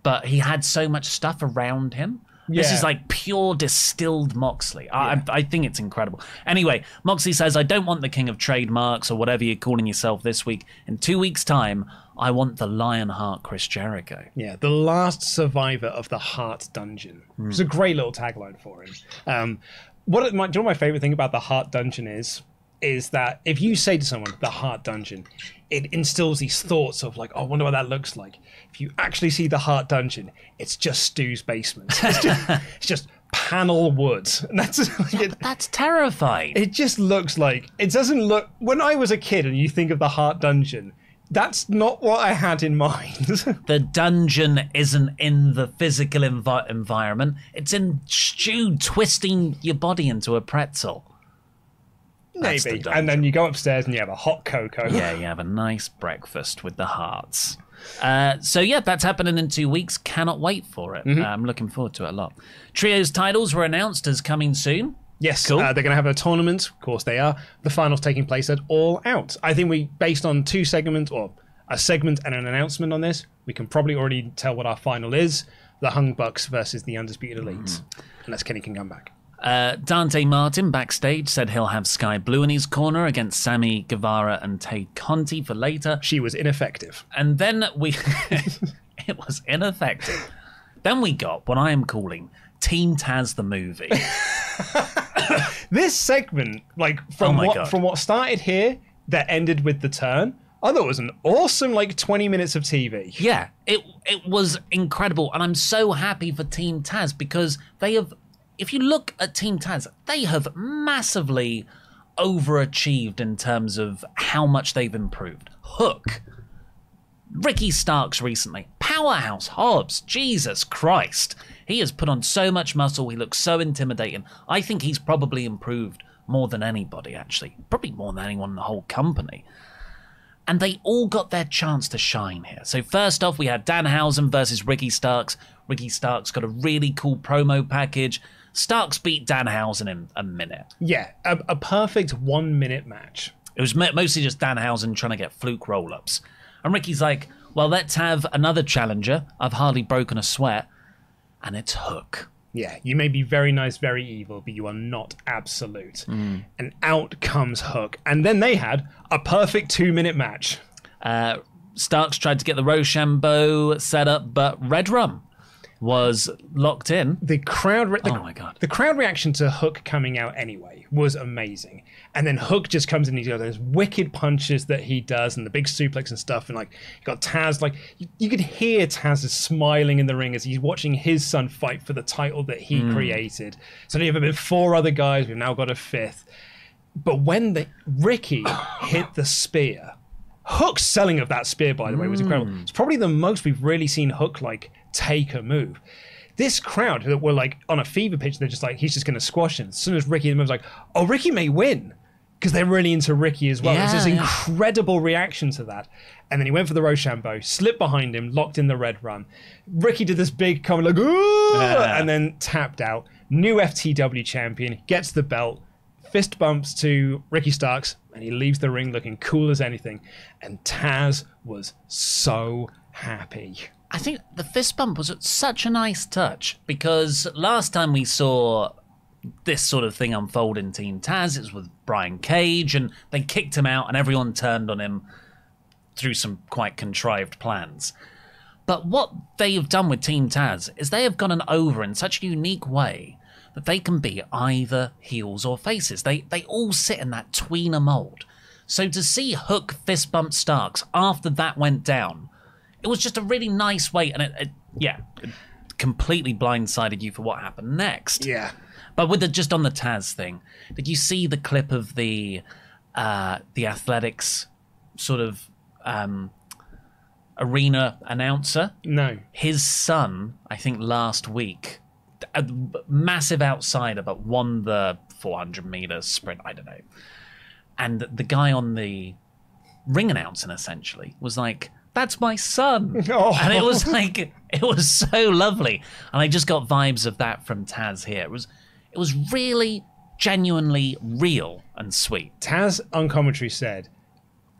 But he had so much stuff around him. This is like pure distilled Moxley. I, I, I think it's incredible. Anyway, Moxley says, I don't want the king of trademarks or whatever you're calling yourself this week. In two weeks' time, I want the Lionheart Chris Jericho. Yeah, the last survivor of the Hart Dungeon. It's a great little tagline for him. Um, what my, do you know what my favorite thing about the Hart Dungeon is? Is that if you say to someone the Hart Dungeon, it instills these thoughts of like, oh, I wonder what that looks like. If you actually see the Hart Dungeon, it's just Stu's basement. It's just, it's just panel wood. And that's it, That's terrifying. it just looks like it doesn't look when I was a kid and you think of the Hart Dungeon, that's not what I had in mind. the dungeon isn't in the physical envi- environment. It's in Stu twisting your body into a pretzel. That's the Maybe. And then you go upstairs and you have a hot cocoa. Yeah, you have a nice breakfast with the Harts. Uh, so yeah, that's happening in two weeks. Cannot wait for it. Uh, I'm looking forward to it a lot. Trios titles were announced as coming soon. Yes, Cool. uh, they're going to have a tournament. Of course, they are. The finals taking place at All Out. I think we, based on two segments or a segment and an announcement on this, we can probably already tell what our final is: the Young Bucks versus the Undisputed Elites. Unless Kenny can come back. Uh, Dante Martin backstage said he'll have Sky Blue in his corner against Sammy Guevara and Tay Conti for later. She was ineffective. And then we. it was ineffective. Then we got what I am calling Team Taz the movie. This segment, like from Oh what God. from what started here that ended with the turn, I thought it was an awesome like twenty minutes of TV. Yeah, it it was incredible, and I'm so happy for Team Taz because they have. If you look at Team Taz, they have massively overachieved in terms of how much they've improved. Hook, Ricky Starks recently, powerhouse Hobbs, Jesus Christ, he has put on so much muscle. He looks so intimidating. I think he's probably improved more than anybody. Actually, probably more than anyone in the whole company and they all got their chance to shine here. So first off, we had Danhausen versus Ricky Starks. Ricky Starks got a really cool promo package. Starks beat Danhausen in a minute. Yeah, a, a perfect one minute match. It was mostly just Danhausen trying to get fluke roll ups. And Ricky's like, well, let's have another challenger. I've hardly broken a sweat. And it's Hook. Yeah, you may be very nice, very evil, but you are not absolute. And out comes Hook. And then they had a perfect two minute match. Uh, Starks tried to get the Roshambo set up, but Redrum was locked in. The crowd, re- the, Oh my God. the crowd reaction to Hook coming out anyway was amazing. And then Hook just comes in, and he's got those wicked punches that he does, and the big suplex and stuff. And like, you got Taz, like you, you could hear Taz is smiling in the ring as he's watching his son fight for the title that he hmm. created. So there have been four other guys. We've now got a fifth. But when the Ricky hit the spear, Hook's selling of that spear, by the way, was incredible. Hmm. It's probably the most we've really seen Hook like take a move. This crowd that were like on a fever pitch, they're just like, he's just going to squash him. As soon as Ricky moves, like, oh, Ricky may win because they're really into Ricky as well. There's this Yeah, yeah. incredible reaction to that. And then he went for the Roshambo, slipped behind him, locked in the Redrum. Ricky did this big comment like, Yeah. and then tapped out. New FTW champion, gets the belt, fist bumps to Ricky Starks, and he leaves the ring looking cool as anything. And Taz was so happy. I think the fist bump was such a nice touch because last time we saw this sort of thing unfold in Team Taz, it was with Brian Cage, and they kicked him out, and everyone turned on him through some quite contrived plans. But what they have done with Team Taz is they have gotten over in such a unique way that they can be either heels or faces. They they all sit in that tweener mold. So to see Hook fist bump Starks after that went down, it was just a really nice way, and it, it yeah, it completely blindsided you for what happened next. Yeah. But with the just on the Taz thing, did you see the clip of the uh, the athletics sort of um, arena announcer? No. His son, I think last week, a massive outsider, but won the 400 meter sprint. I don't know. and the guy on the ring announcing essentially was like, "That's my son," Oh. and it was like it was so lovely, and I just got vibes of that from Taz here. It was it was really genuinely real and sweet. Taz on commentary said,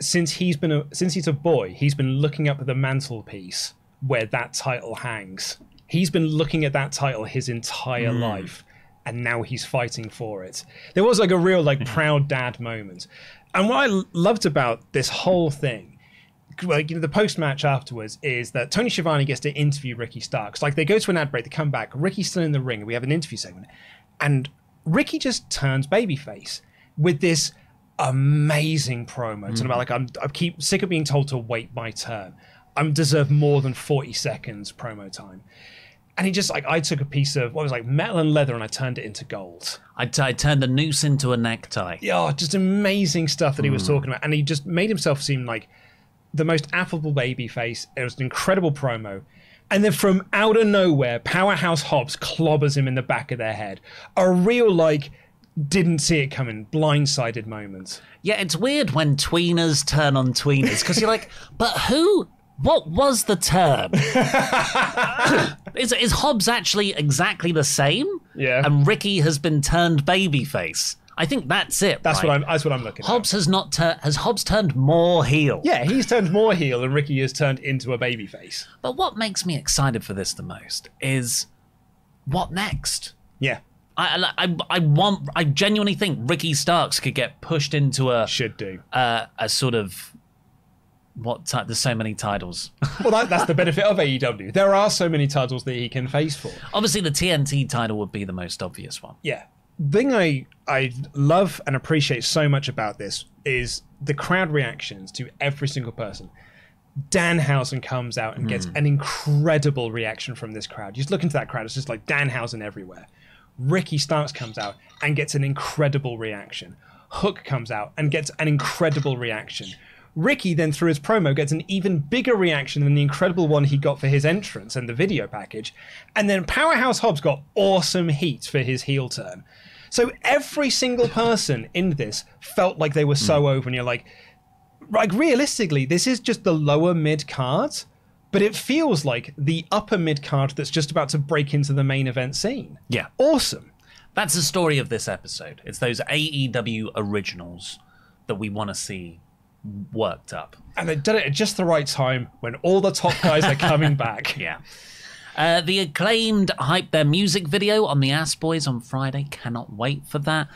since he's been a since he's a boy, he's been looking up at the mantelpiece where that title hangs. He's been looking at that title his entire hmm. life, and now he's fighting for it. There was like a real like hmm. proud dad moment, and what I loved about this whole thing like you know, the post match afterwards is that Tony Schiavone gets to interview Ricky Starks. Like they go to an ad break, they come back, Ricky's still in the ring, we have an interview segment, and Ricky just turns babyface with this amazing promo. It's about mm. like I'm I keep sick of being told to wait my turn. I deserve more than forty seconds promo time. And he just like I took a piece of what was like metal and leather and I turned it into gold. I, t- I turned a noose into a necktie. Yeah, just amazing stuff that he was mm. talking about, and he just made himself seem like the most affable baby face. It was an incredible promo. And then from out of nowhere, Powerhouse Hobbs clobbers him in the back of their head. A real, like, didn't see it coming, blindsided moment. Yeah, it's weird when tweeners turn on tweeners because you're like, but who? What was the turn? is, is Hobbs actually exactly the same? Yeah. And Ricky has been turned babyface. I think that's it. That's right? what I'm. That's what I'm looking Hobbs at. has not turned. Has Hobbs turned more heel? Yeah, he's turned more heel, and Ricky has turned into a baby face. But what makes me excited for this the most is what next. Yeah, I, I, I want. I genuinely think Ricky Starks could get pushed into a should do. uh, a sort of what? type? there's so many titles. well, that, that's the benefit of AEW. There are so many titles that he can face for. Obviously, the TNT title would be the most obvious one. yeah thing i i love and appreciate so much about this is the crowd reactions to every single person. Danhausen comes out and gets hmm. an incredible reaction from this crowd. You just look into that crowd it's just like danhausen everywhere. Ricky starks comes out and gets an incredible reaction. Hook comes out and gets an incredible reaction. Ricky then, through his promo, gets an even bigger reaction than the incredible one he got for his entrance and the video package. And then Powerhouse Hobbs got awesome heat for his heel turn. So every single person in this felt like they were so hmm. over, and you're like, like realistically, this is just the lower mid card, but it feels like the upper mid card that's just about to break into the main event scene. Yeah. Awesome. That's the story of this episode. It's those AEW originals that we want to see worked up. And they did it at just the right time when all the top guys are coming back. Yeah. Uh, the acclaimed hype their music video on the Ass Boys on Friday. Cannot wait for that.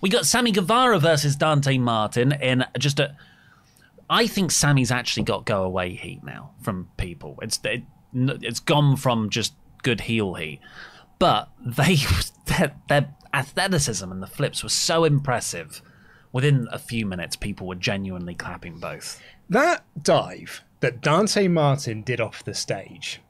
We got Sammy Guevara versus Dante Martin in just a. I think Sammy's actually got go away heat now from people. It's it, it's gone from just good heel heat, but they their, their athleticism and the flips were so impressive. Within a few minutes, people were genuinely clapping both. That dive that Dante Martin did off the stage,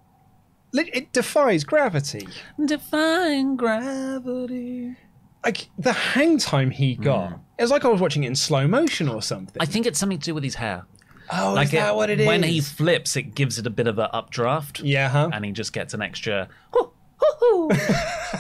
it defies gravity. Defying gravity. Like the hang time he got, it was like I was watching it in slow motion or something. I think it's something to do with his hair. oh, like is that what it is? When he flips, it gives it a bit of a updraft. yeah, huh? And he just gets an extra. "Hoo, hoo, hoo."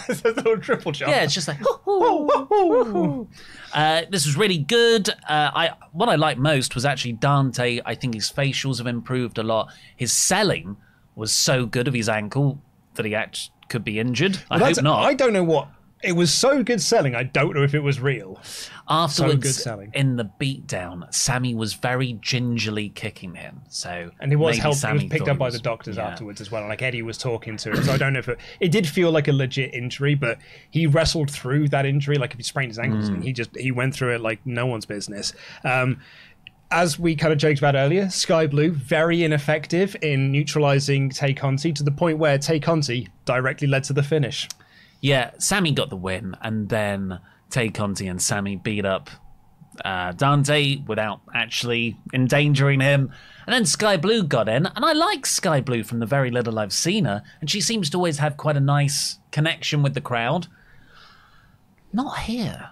it's a little triple jump. yeah, it's just like. "Hoo, hoo, hoo, hoo." Uh, this was really good. Uh, I what I liked most was actually Dante. I think his facials have improved a lot. His selling was so good of his ankle that he act could be injured. I Well, hope not. I don't know what. It was so good selling. I don't know if it was real. Afterwards, selling. in the beatdown, Sammy was very gingerly kicking him. So And he was helped. He was picked up by was- the doctors yeah. afterwards as well. Like Eddie was talking to him, so I don't know if it. It did feel like a legit injury, but he wrestled through that injury. Like if he sprained his ankles, and he just he went through it like no one's business. Um, as we kind of joked about earlier, Sky Blue very ineffective in neutralizing Tay Conti to the point where Tay Conti directly led to the finish. Yeah, Sammy got the win, and then Tay Conti and Sammy beat up uh, Dante without actually endangering him. And then Sky Blue got in, and I like Sky Blue from the very little I've seen her, and she seems to always have quite a nice connection with the crowd. Not here.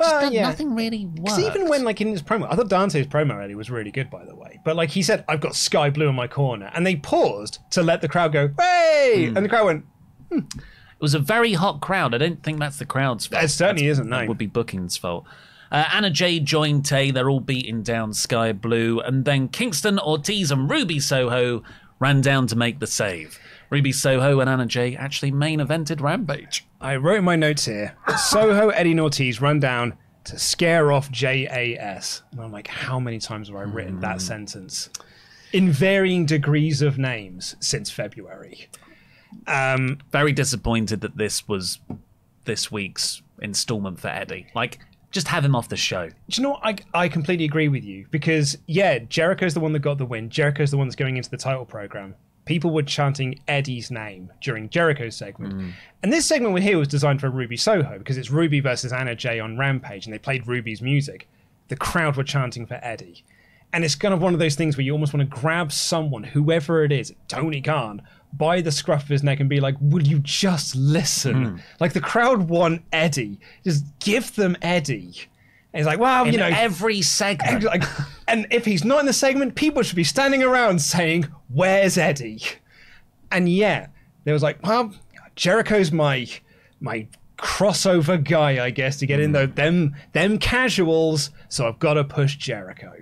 Just that yeah. Nothing really works. 'Cause even when, like, in his promo, I thought Dante's promo earlier was really good, by the way. But, like, he said, I've got Sky Blue in my corner. And they paused to let the crowd go, hey! Hmm. And the crowd went, Hmm. It was a very hot crowd. I don't think that's the crowd's fault. It certainly That's- isn't, no. That would be booking's fault. Uh, Anna Jay joined Tay. They're all beating down Sky Blue. And then Kingston, Ortiz, and Ruby Soho ran down to make the save. Ruby Soho and Anna Jay actually main evented Rampage. I wrote my notes here Soho, Eddie, and Ortiz run down to scare off JAS. And I'm like, how many times have I written that sentence? In varying degrees of names since February. Um, Very disappointed that this was this week's installment for Eddie. Like, just have him off the show. Do you know what? I, I completely agree with you because, yeah, Jericho's the one that got the win. Jericho's the one that's going into the title program. People were chanting Eddie's name during Jericho's segment. Mm. And this segment we're here was designed for Ruby Soho because it's Ruby versus Anna Jay on Rampage and they played Ruby's music. The crowd were chanting for Eddie. And it's kind of one of those things where you almost want to grab someone, whoever it is, Tony Khan, by the scruff of his neck and be like, Will you just listen? Mm. Like the crowd want Eddie. Just give them Eddie. And he's like, Well, In you know, every segment. like, and if he's not in the segment, people should be standing around saying, "Where's Eddie?" And yeah, there was like, well, Jericho's my my crossover guy, I guess, to get in though them them casuals. So I've got to push Jericho.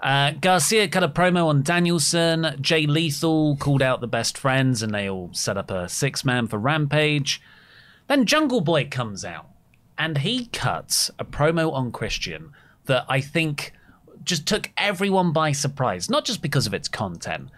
Uh, Garcia cut a promo on Danielson. Jay Lethal called out the best friends, and they all set up a six man for Rampage. Then Jungle Boy comes out, and he cuts a promo on Christian that I think just took everyone by surprise. Not just because of its content,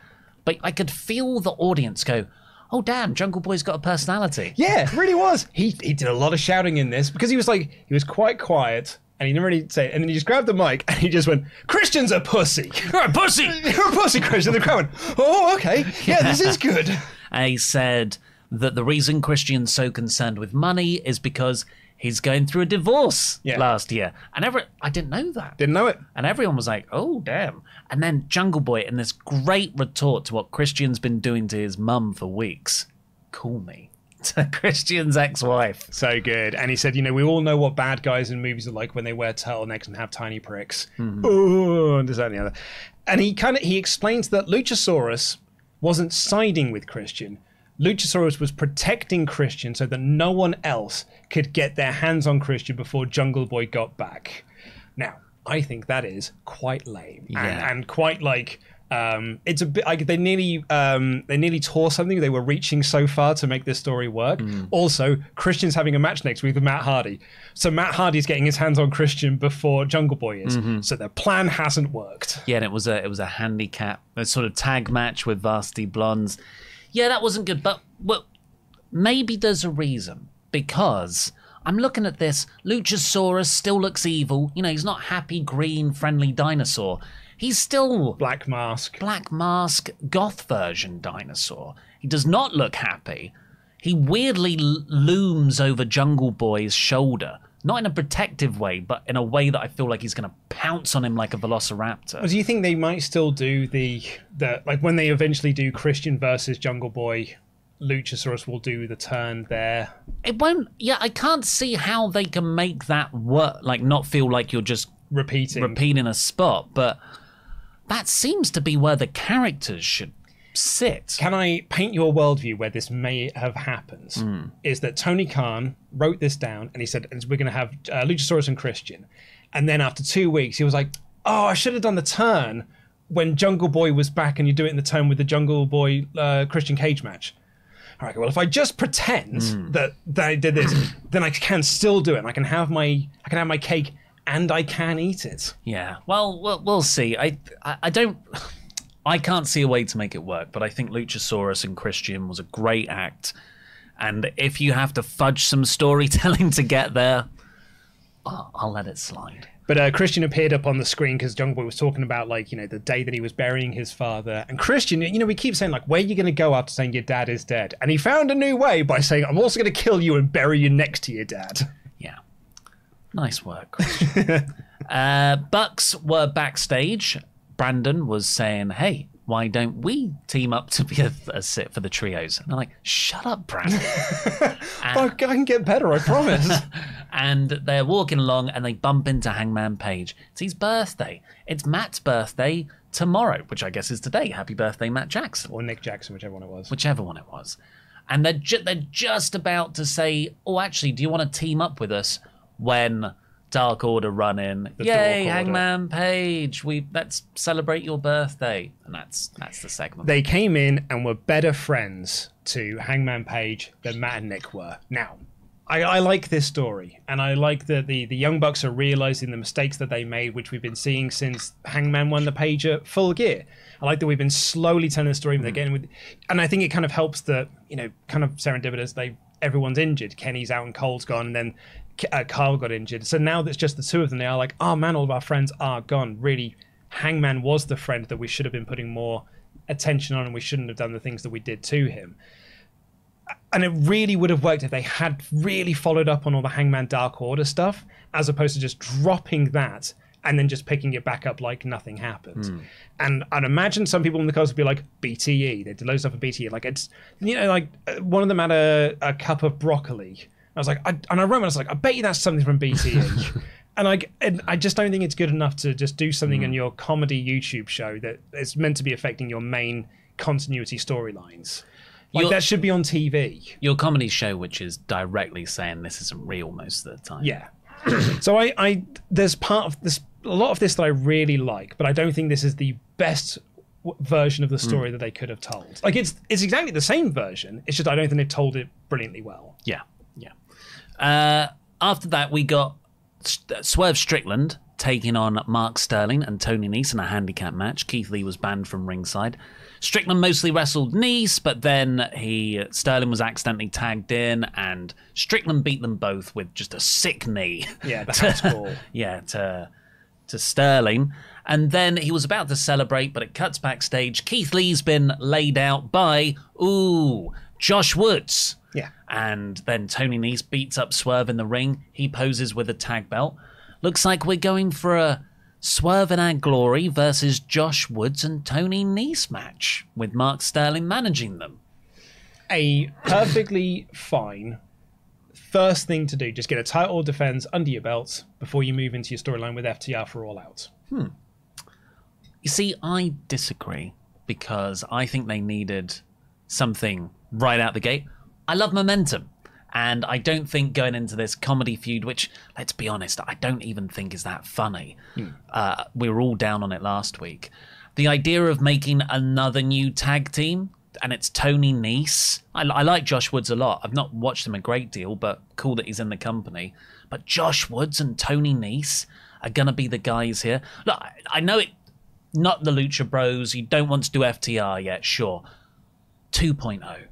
but I could feel the audience go, "Oh damn, Jungle Boy's got a personality." Yeah, it really was. He he did a lot of shouting in this because he was like he was quite quiet. And he didn't really say it. And then he just grabbed the mic and he just went, Christian's a pussy. You're a pussy. You're a pussy, Christian. The crowd went, oh, okay. Yeah, this is good. And he said that the reason Christian's so concerned with money is because he's going through a divorce Yeah. last year. And every, I didn't know that. Didn't know it. And everyone was like, oh, damn. And then Jungle Boy, in this great retort to what Christian's been doing to his mum for weeks, call me. To Christian's ex wife. So good. And he said, you know, we all know what bad guys in movies are like when they wear turtlenecks and have tiny pricks. Oh, and this, that, and the other. And he kind of he explains that Luchasaurus wasn't siding with Christian. Luchasaurus was protecting Christian so that no one else could get their hands on Christian before Jungle Boy got back. Now, I think that is quite lame and, Yeah. and quite like um, it's a bit like they nearly um, they nearly tore something. They were reaching so far to make this story work. Also, Christian's having a match next week with Matt Hardy, so Matt Hardy's getting his hands on Christian before Jungle Boy is. So their plan hasn't worked. Yeah, and it was a it was a handicap, a sort of tag match with Varsity Blondes. Yeah, that wasn't good, but well, maybe there's a reason because I'm looking at this. Luchasaurus still looks evil. You know, he's not happy, green, friendly dinosaur. He's still Black Mask. Black Mask goth version dinosaur. He does not look happy. He weirdly l- looms over Jungle Boy's shoulder. Not in a protective way, but in a way that I feel like he's going to pounce on him like a velociraptor. Do you think they might still do the the like when they eventually do Christian versus Jungle Boy? Luchasaurus will do the turn there. It won't. Yeah, I can't see how they can make that work. Like, not feel like you're just Repeating. repeating a spot. But that seems to be where the characters should sit. Can I paint you a worldview where this may have happened? Is that Tony Khan wrote this down and he said, we're going to have uh, Luchasaurus and Christian. And then after two weeks, he was like, oh, I should have done the turn when Jungle Boy was back and you do it in the turn with the Jungle Boy uh, Christian Cage match. All right, well, if I just pretend that, that I did this, then I can still do it. And I can have my I can have my cake and I can eat it. Yeah. Well, we'll, we'll see. I, I, I don't. I can't see a way to make it work, but I think Luchasaurus and Christian was a great act. And if you have to fudge some storytelling to get there, I'll, I'll let it slide. But uh, Christian appeared up on the screen because Jungle Boy was talking about like you know the day that he was burying his father. And Christian, you know, we keep saying like, where are you going to go after saying your dad is dead? And he found a new way by saying, I'm also going to kill you and bury you next to your dad. Yeah. Nice work, Christian. uh, Bucks were backstage. Brandon was saying, hey, why don't we team up to be a, a sit for the trios? And I'm like, shut up, Brandon. I can get better, I promise. and they're walking along and they bump into Hangman Page. It's his birthday. It's Matt's birthday tomorrow, which I guess is today. Happy birthday, Matt Jackson. or Nick Jackson, whichever one it was. Whichever one it was. And they're, ju- they're just about to say, oh, actually, do you want to team up with us when Dark Order run in. The Yay, Dark Order. Hangman Page! We let's celebrate your birthday, and that's that's the segment. They came in and were better friends to Hangman Page than Matt and Nick were. Now, I, I like this story, and I like that the, the Young Bucks are realizing the mistakes that they made, which we've been seeing since Hangman won the pager full gear. I like that we've been slowly telling the story, but again, hmm. with, and I think it kind of helps that you know, kind of serendipitous. They everyone's injured. Kenny's out and Cole's gone, and then uh, Kyle got injured. So now that's just the two of them. They are like, oh man, all of our friends are gone. Really, Hangman was the friend that we should have been putting more attention on, and we shouldn't have done the things that we did to him. And it really would have worked if they had really followed up on all the Hangman Dark Order stuff, as opposed to just dropping that and then just picking it back up like nothing happened. And I'd imagine some people in the cast would be like BTE. They did loads of stuff for BTE. Like it's you know like uh, one of them had a, a cup of broccoli. I was like, I, and I wrote, I was like, I bet you that's something from BTE. and like, and I just don't think it's good enough to just do something in mm. your comedy YouTube show that is meant to be affecting your main continuity storylines. Like You're- that should be on TV. your comedy show, which is directly saying this isn't real most of the time. Yeah. so I, I, there's part of this, a lot of this that I really like, but I don't think this is the best w- version of the mm. story that they could have told. Like it's, it's exactly the same version. It's just I don't think they've told it brilliantly well. Yeah. Uh, after that, we got Swerve Strickland taking on Mark Sterling and Tony Nese in a handicap match. Keith Lee was banned from ringside. Strickland mostly wrestled Nese, but then he Sterling was accidentally tagged in, and Strickland beat them both with just a sick knee. Yeah, yeah, to to Sterling. And then he was about to celebrate, but it cuts backstage. Keith Lee's been laid out by ooh Josh Woods. And then Tony Nese beats up Swerve in the ring. He poses with a tag belt. Looks like we're going for a Swerve and Our Glory versus Josh Woods and Tony Nese match with Mark Sterling managing them. a perfectly fine first thing to do. Just get a title defense under your belt before you move into your storyline with FTR for All Out. Hmm. You see, I disagree because I think they needed something right out the gate. I love momentum. And I don't think going into this comedy feud, which, let's be honest, I don't even think is that funny. Uh, we were all down on it last week. The idea of making another new tag team, and it's Tony Nese. I, I like Josh Woods a lot. I've not watched him a great deal, but cool that he's in the company. But Josh Woods and Tony Nese are going to be the guys here. Look, I, I know it not the Lucha Bros. You don't want to do FTR yet, sure. 2.0.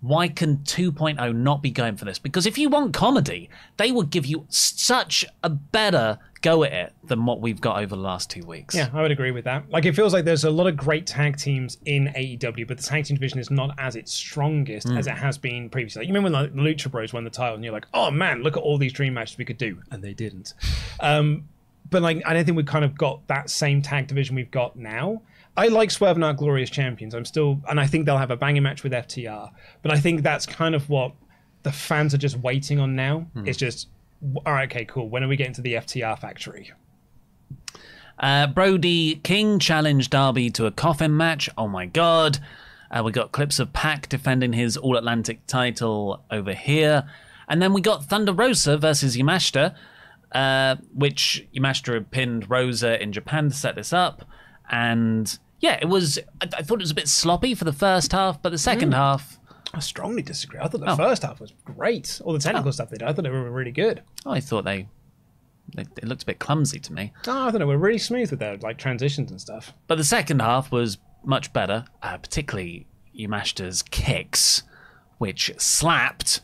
Why can 2.0 not be going for this? Because if you want comedy, they would give you such a better go at it than what we've got over the last two weeks. Yeah, I would agree with that. Like, it feels like there's a lot of great tag teams in AEW, but the tag team division is not as its strongest as it has been previously. Like, you remember when the Lucha Bros won the title, and you're like, oh man, look at all these dream matches we could do, and they didn't. Um, but like, I don't think we've kind of got that same tag division we've got now. I like Swerve and our glorious champions. I'm still, and I think they'll have a banging match with FTR. But I think that's kind of what the fans are just waiting on now. It's just, all right, okay, cool. When are we getting to the FTR factory? Uh, Brody King challenged Darby to a coffin match. Oh my god. Uh, we got clips of Pac defending his All Atlantic title over here. And then we got Thunder Rosa versus Yamashita, uh, which Yamashita had pinned Rosa in Japan to set this up. And yeah, it was, I, I thought it was a bit sloppy for the first half, but the second half, I strongly disagree. I thought the Oh. first half was great. All the technical stuff they did, I thought they were really good. I thought they, they, it looked a bit clumsy to me. Oh, I thought they were really smooth with their like transitions and stuff. But the second half was much better, uh, particularly Yamashita's kicks, which slapped.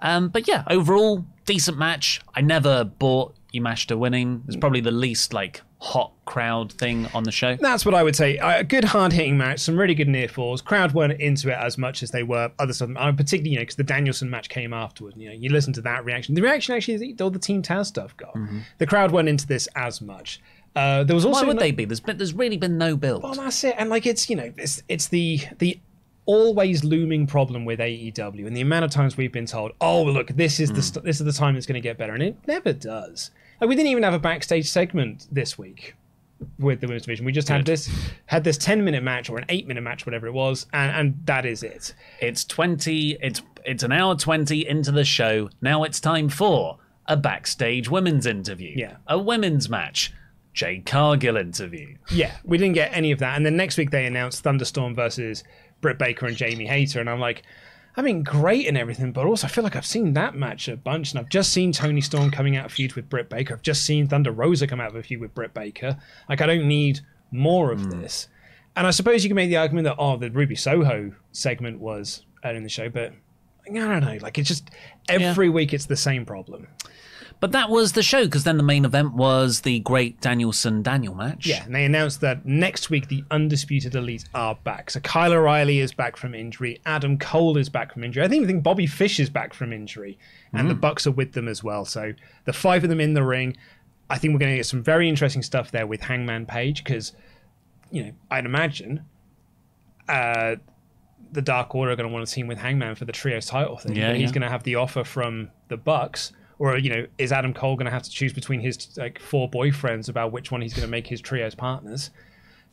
Um, but yeah, overall, decent match. I never bought Yamashita winning. It's probably the least like hot crowd thing on the show. That's what I would say. A good hard hitting match, some really good near falls. Crowd weren't into it as much as they were other stuff. Uh, particularly, you know, because the Danielson match came afterwards. You know, you listen to that reaction. The reaction actually is all the Team Taz stuff got. The crowd weren't into this as much. Uh, there was also Why would they be? There's been, there's really been no build. Well, that's it. And like it's you know it's it's the the always looming problem with AEW and the amount of times we've been told, oh look, this is the st- this is the time it's going to get better, and it never does. Like we didn't even have a backstage segment this week with the women's division. We just had this had this ten minute match or an eight minute match, whatever it was, and and that is it. It's twenty. It's it's an hour twenty into the show. Now it's time for a backstage women's interview. Yeah. A women's match. Jade Cargill interview. Yeah, we didn't get any of that. And then next week they announced Thunderstorm versus Britt Baker and Jamie Hayter, and I'm like, I mean, great and everything, but also I feel like I've seen that match a bunch, and I've just seen Toni Storm coming out of feud with Britt Baker. I've just seen Thunder Rosa come out of a feud with Britt Baker. Like, I don't need more of hmm. this. And I suppose you can make the argument that oh, the Ruby Soho segment was early in the show, but I don't know. Like, it's just every week it's the same problem. But that was the show because then the main event was the great Danielson Daniel match. Yeah, and they announced that next week the Undisputed Elite are back. So Kyle O'Reilly is back from injury. Adam Cole is back from injury. I think think Bobby Fish is back from injury, and the Bucks are with them as well. So the five of them in the ring. I think we're going to get some very interesting stuff there with Hangman Page because, you know, I'd imagine uh, the Dark Order are going to want to team with Hangman for the trios title thing. Yeah, But he's yeah. going to have the offer from the Bucks, or you know, is Adam Cole going to have to choose between his like four boyfriends about which one he's going to make his trios partners?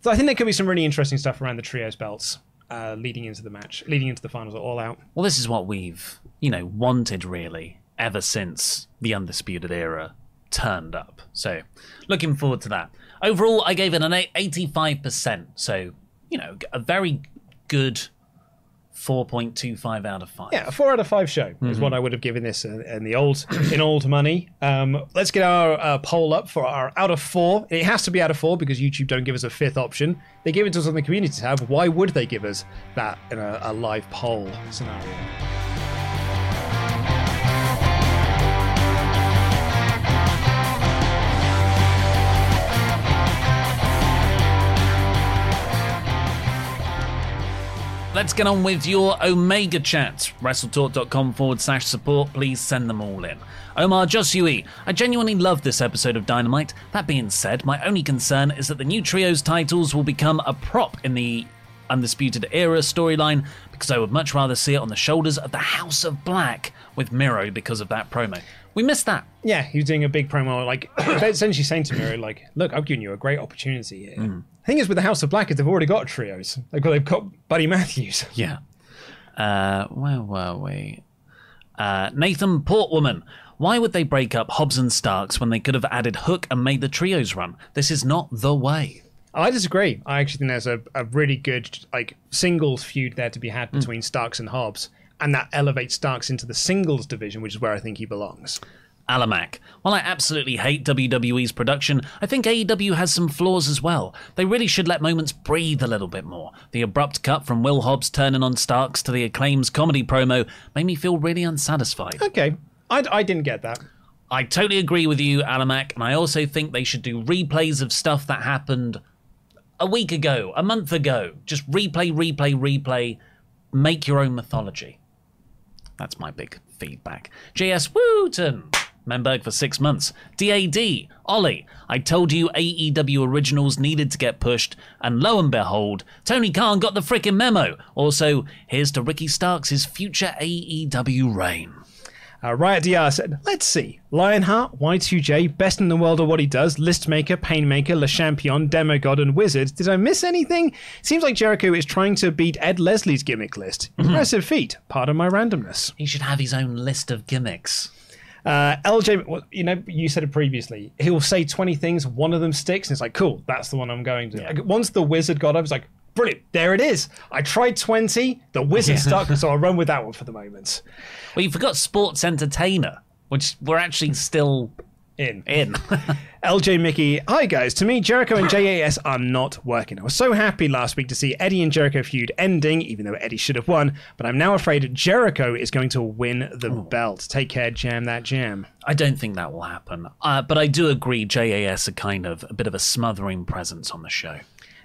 So I think there could be some really interesting stuff around the trios belts uh, leading into the match, leading into the finals, all out. Well, this is what we've, you know, wanted really ever since the Undisputed Era turned up. So, looking forward to that. Overall, I gave it an 85%. So, you know, a very good 4.25 out of 5. Yeah, a four out of five show is what I would have given this in, in the old in old money. Um, let's get our uh, poll up for our out of four. It has to be out of four because YouTube don't give us a fifth option. They give it to us on the community tab. Why would they give us that in a, a live poll scenario? Let's get on with your Omega chats. WrestleTalk.com forward slash support. Please send them all in. Omar Josui, I genuinely love this episode of Dynamite. That being said, my only concern is that the new Trios titles will become a prop in the Undisputed Era storyline because I would much rather see it on the shoulders of the House of Black with Miro because of that promo. We missed that. Yeah, he was doing a big promo, like essentially saying to Miro, like, "Look, I've given you a great opportunity here." The thing is, with the House of Black, is they've already got trios. They've got they've got Buddy Matthews. Yeah. Uh, where were we? Uh, Nathan Portwoman. Why would they break up Hobbs and Starks when they could have added Hook and made the trios run? This is not the way. I disagree. I actually think there's a, a really good like singles feud there to be had between Starks and Hobbs, and that elevates Starks into the singles division, which is where I think he belongs. Alamac. While I absolutely hate WWE's production, I think AEW has some flaws as well. They really should let moments breathe a little bit more. The abrupt cut from Will Hobbs turning on Starks to the Acclaimed's comedy promo made me feel really unsatisfied. Okay, I, I didn't get that. I totally agree with you, Alamac, and I also think they should do replays of stuff that happened a week ago, a month ago. Just replay, replay, replay. Make your own mythology. That's my big feedback. JS Wooten. Memberg for six months. DAD. Ollie. I told you AEW originals needed to get pushed, and lo and behold, Tony Khan got the frickin' memo. Also, here's to Ricky Starks' future AEW reign. Uh, Riot DR said, let's see. Lionheart, Y2J, best in the world at what he does, Listmaker, Painmaker, Le Champion, Demogod, and Wizard. Did I miss anything? Seems like Jericho is trying to beat Ed Leslie's gimmick list. Impressive feat. Pardon my randomness. He should have his own list of gimmicks. Uh, LJ, well, you know, you said it previously. He'll say 20 things, one of them sticks, and it's like, cool, that's the one I'm going to. Like, once the Wizard got up, it's like, brilliant, there it is. I tried 20, the Wizard stuck, so I'll run with that one for the moment. Well, you forgot sports entertainer, which we're actually still In. in. LJ Mickey, hi guys. To me, Jericho and JAS are not working. I was so happy last week to see Eddie and Jericho feud ending, even though Eddie should have won. But I'm now afraid Jericho is going to win the belt. Take care, jam that jam. I don't think that will happen. Uh, but I do agree JAS are kind of a bit of a smothering presence on the show.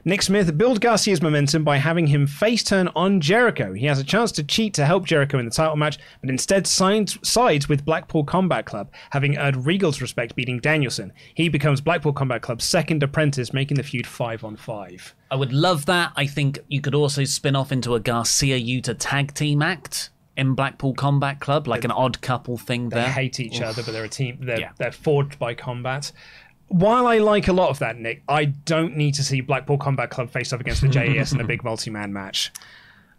Nick Smith build Garcia's momentum by having him face turn on Jericho. He has a chance to cheat to help Jericho in the title match, but instead sides, sides with Blackpool Combat Club, having earned Regal's respect beating Danielson. He becomes Blackpool Combat Club's second apprentice, making the feud five on five. I would love that. I think you could also spin off into a Garcia Yuta tag team act in Blackpool Combat Club, like an odd couple thing There, They hate each other, but they're a team. They're, Yeah. they're forged by combat. While I like a lot of that, Nick, I don't need to see Blackpool Combat Club face off against the JAS in a big multi-man match.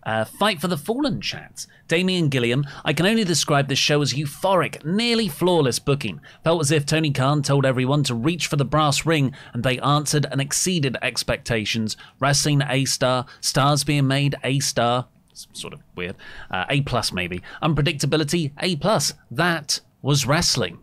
Uh, Fight for the Fallen chats. Damien Gilliam, I can only describe this show as euphoric, nearly flawless booking. Felt as if Tony Khan told everyone to reach for the brass ring, and they answered and exceeded expectations. Wrestling A star, stars being made A star. Sort of weird. Uh, a plus maybe. Unpredictability A plus. That was wrestling.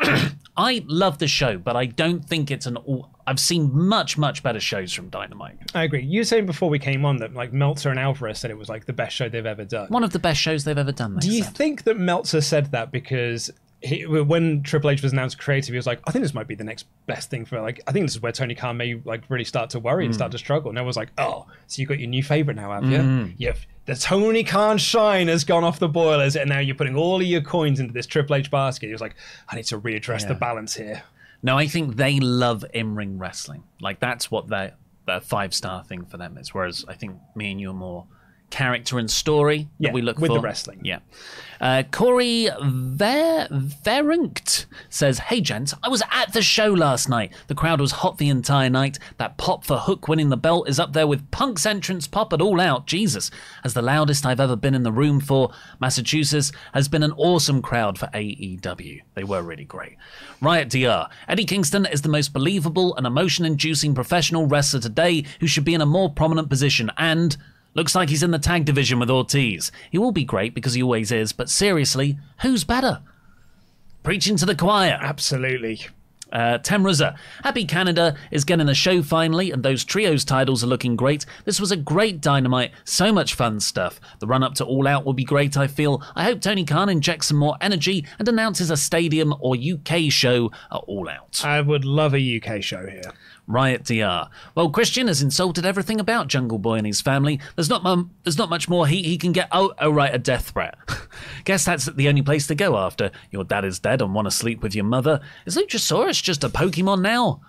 I love the show, but I don't think it's an all. I've seen much, much better shows from Dynamite. I agree. You were saying before we came on that like Meltzer and Alvarez said it was like the best show they've ever done. One of the best shows they've ever done. They Do you said. think that Meltzer said that because he, when Triple H was announced creative, he was like, I think this might be the next best thing for like. I think this is where Tony Khan may like really start to worry and start hmm. to struggle. And everyone's like, oh, so you got your new favorite now, have you? Mm-hmm. You've the Tony Khan shine has gone off the boilers, and now you're putting all of your coins into this Triple H basket. He was like, I need to readdress the balance here. No, I think they love in ring wrestling. Like that's what their their five star thing for them is. Whereas I think me and you are more character and story Yeah, that we look for with the wrestling. Yeah. Uh, Corey Ver- Verunkt says, Hey, gents, I was at the show last night. The crowd was hot the entire night. That pop for Hook winning the belt is up there with Punk's entrance pop at All Out. Jesus. As the loudest I've ever been in the room for Massachusetts has been an awesome crowd for AEW. They were really great. Riot DR. Eddie Kingston is the most believable and emotion inducing professional wrestler today who should be in a more prominent position and. Looks like he's in the tag division with Ortiz. He will be great because he always is, but seriously, who's better? Preaching to the choir. Absolutely. Uh, Temraza, happy Canada is getting a show finally, and those trios titles are looking great. This was a great dynamite, so much fun stuff. The run up to All Out will be great, I feel. I hope Tony Khan injects some more energy and announces a stadium or UK show at All Out. I would love a UK show here. Riot DR. Well, Christian has insulted everything about Jungle Boy and his family. There's not there's not much more heat he can get. Oh, oh right, a death threat. Guess that's the only place to go after your dad is dead and want to sleep with your mother. Is Luchasaurus just a Pokemon now?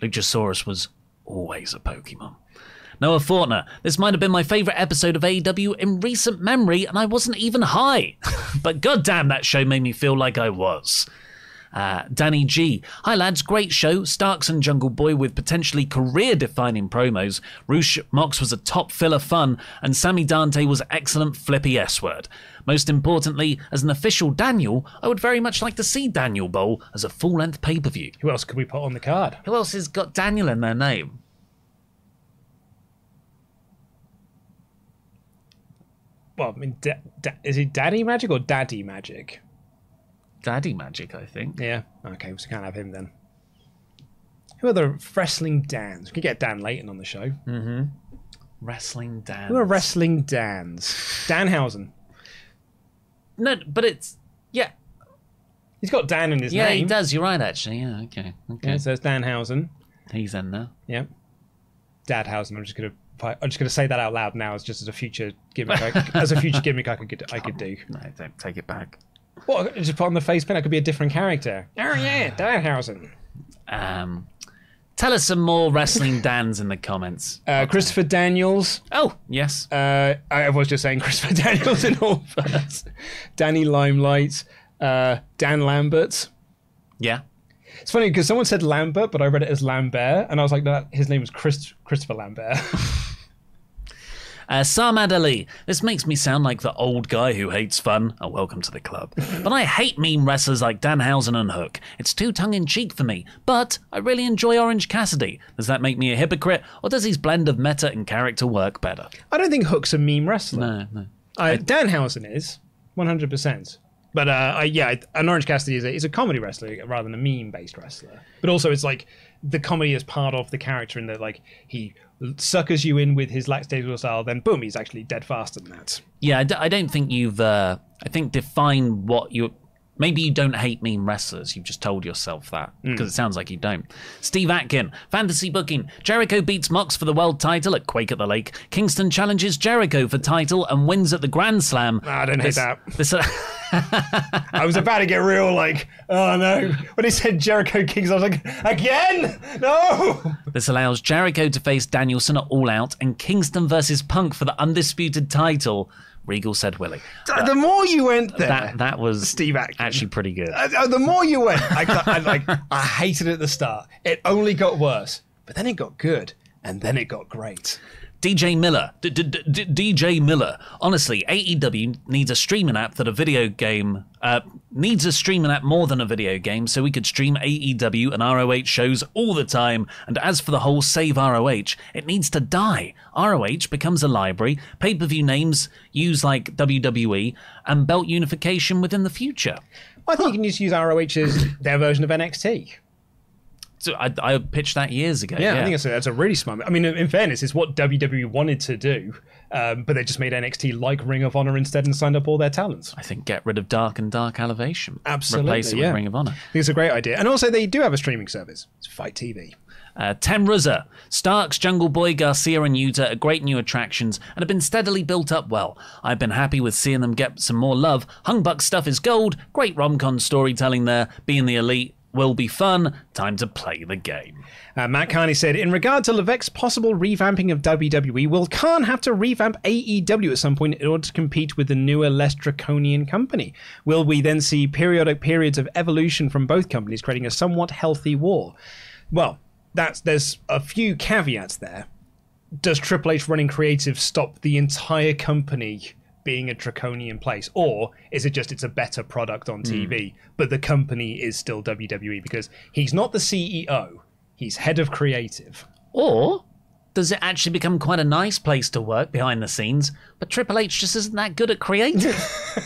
Luchasaurus was always a Pokemon. Noah Fortner, this might have been my favourite episode of AEW in recent memory, and I wasn't even high. but goddamn, that show made me feel like I was. Uh, Danny G. Hi lads, great show. Starks and Jungle Boy with potentially career defining promos. Rush Mox was a top filler fun, and Sammy Dante was excellent flippy S word. Most importantly, as an official Daniel, I would very much like to see Daniel Bowl as a full length pay per view. Who else could we put on the card? Who else has got Daniel in their name? Well, I mean, da- da- is it Daddy Magic or Daddy Magic? Daddy Magic, I think. Yeah. Okay, so we can't have him then. Who are the wrestling Dans? We could get Dan Layton on the show. Mm-hmm. Wrestling Dan. Who are wrestling Dans? Danhausen. No, but it's. Yeah. He's got Dan in his Yeah, name. Yeah, he does. You're right, actually. Yeah, okay. Okay. Yeah, so it's Danhausen. He's in there. Yeah. Dadhausen. I'm just gonna. I'm just gonna say that out loud now, as just as a future gimmick. I, as a future gimmick, I could I could do. No, don't take it back. What? Just put on the face pin. I could be a different character. Oh yeah, Danhausen. Um, tell us some more wrestling Dans in the comments. Uh, Christopher Daniels. Oh, yes. Uh, I was just saying Christopher Daniels in all first. Danny Limelight. Uh, Dan Lambert. Yeah. It's funny because someone said Lambert, but I read it as Lambert, and I was like, no, his name was Chris, Christopher Lambert. Uh, Samad Ali. This makes me sound like the old guy who hates fun. Oh, welcome to the club. but I hate meme wrestlers like Danhausen and Hook. It's too tongue in cheek for me. But I really enjoy Orange Cassidy. Does that make me a hypocrite, or does his blend of meta and character work better? I don't think Hook's a meme wrestler. No, no. Uh, Danhausen is, 100%. But uh, I, yeah, an Orange Cassidy is a, is a comedy wrestler rather than a meme-based wrestler. But also, it's like the comedy is part of the character in that, like, he suckers you in with his lackadaisical style, then boom, he's actually dead faster than that. Yeah, I, don't think you've. Uh, I think define what you. Maybe you don't hate meme wrestlers. You've just told yourself that because it sounds like you don't. Steve Atkin, fantasy booking. Jericho beats Mox for the world title at Quake at the Lake. Kingston challenges Jericho for title and wins at the Grand Slam. I don't hate that. This, uh, I was about to get real, like, oh no. When he said Jericho Kings, I was like, again? No! this allows Jericho to face Danielson at All Out and Kingston versus Punk for the undisputed title. Regal said Willie. the more you went there, That that was Steve actually pretty good. Uh, uh, the more you went, I, I like I hated it at the start. It only got worse, but then it got good, and then it got great. DJ Miller, DJ Miller. Honestly, AEW needs a streaming app that a video game uh, needs a streaming app more than a video game, so we could stream AEW and ROH shows all the time. And as for the whole save ROH, it needs to die. ROH becomes a library. Pay per view names use like WWE and belt unification within the future. I think you can just use ROH as their version of NXT. So I, I pitched that years ago. Yeah, I think that's a, that's a really smart. I mean, in fairness, it's what WWE wanted to do, um, but they just made NXT like Ring of Honor instead and signed up all their talents. I think get rid of Dark and Dark Elevation. Absolutely, Replace it yeah. with Ring of Honor. I think it's a great idea. And also, they do have a streaming service. It's FITE TV. Uh, Tenruzza, Starks, Jungle Boy, Garcia, and Yuta are great new attractions and have been steadily built up well. I've been happy with seeing them get some more love. Hung Buck stuff is gold. Great rom-com storytelling there. Being the elite will be fun. Time to play the game. Uh, Matt Carney said, in regard to Levesque's possible revamping of WWE, will Khan have to revamp AEW at some point in order to compete with the newer, less draconian company? Will we then see periodic periods of evolution from both companies, creating a somewhat healthy war? Well, that's there's a few caveats there. Does Triple H running creative stop the entire company being a draconian place, or is it just it's a better product on hmm. TV, but the company is still WWE because he's not the CEO, he's head of creative. Or does it actually become quite a nice place to work behind the scenes, but Triple H just isn't that good at creative?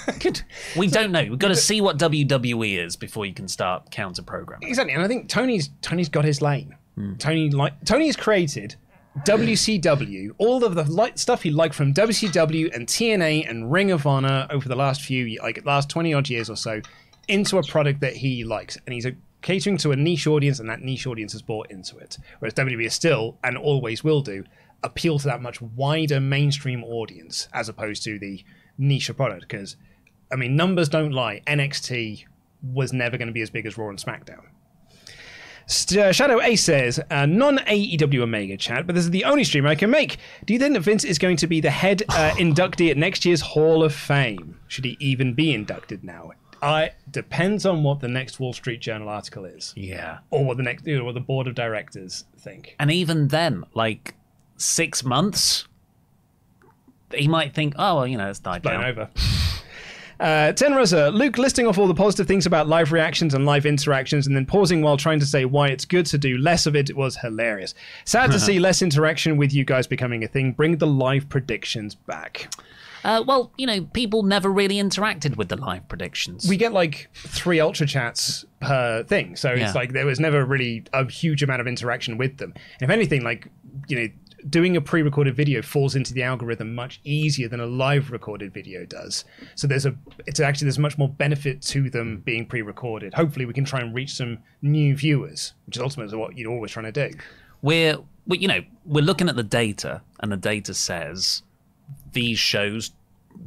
good. We don't know. We've got to see what WWE is before you can start counter programming. Exactly, and I think Tony's Tony's got his lane. Hmm. Tony like Tony has created WCW, all of the light stuff he liked from WCW and TNA and Ring of Honor over the last few like last twenty odd years or so, into a product that he likes, and he's catering to a niche audience, and that niche audience has bought into it. Whereas WWE is still and always will do appeal to that much wider mainstream audience as opposed to the niche product. Because I mean, numbers don't lie. NXT was never going to be as big as Raw and SmackDown. St- uh, Shadow Ace says, uh, non AEW Omega chat, but this is the only stream I can make. Do you think that Vince is going to be the head uh, inductee at next year's Hall of Fame? Should he even be inducted now? I depends on what the next Wall Street Journal article is, Yeah. or what the next, you know, what the board of directors think. And even then, like six months, he might think, oh, well, you know, it's died blown down. over. Uh, Tenrosa, Luke listing off all the positive things about live reactions and live interactions and then pausing while trying to say why it's good to do less of it was hilarious. Sad to see less interaction with you guys becoming a thing. Bring the live predictions back. Uh, well, you know, people never really interacted with the live predictions. We get like three ultra chats per thing, so Yeah. it's like there was never really a huge amount of interaction with them. If anything, like you know, doing a pre-recorded video falls into the algorithm much easier than a live recorded video does. So there's a it's actually there's much more benefit to them being pre-recorded. Hopefully, we can try and reach some new viewers, which is ultimately what you're always trying to do. we're, we, you know, we're looking at the data, and the data says these shows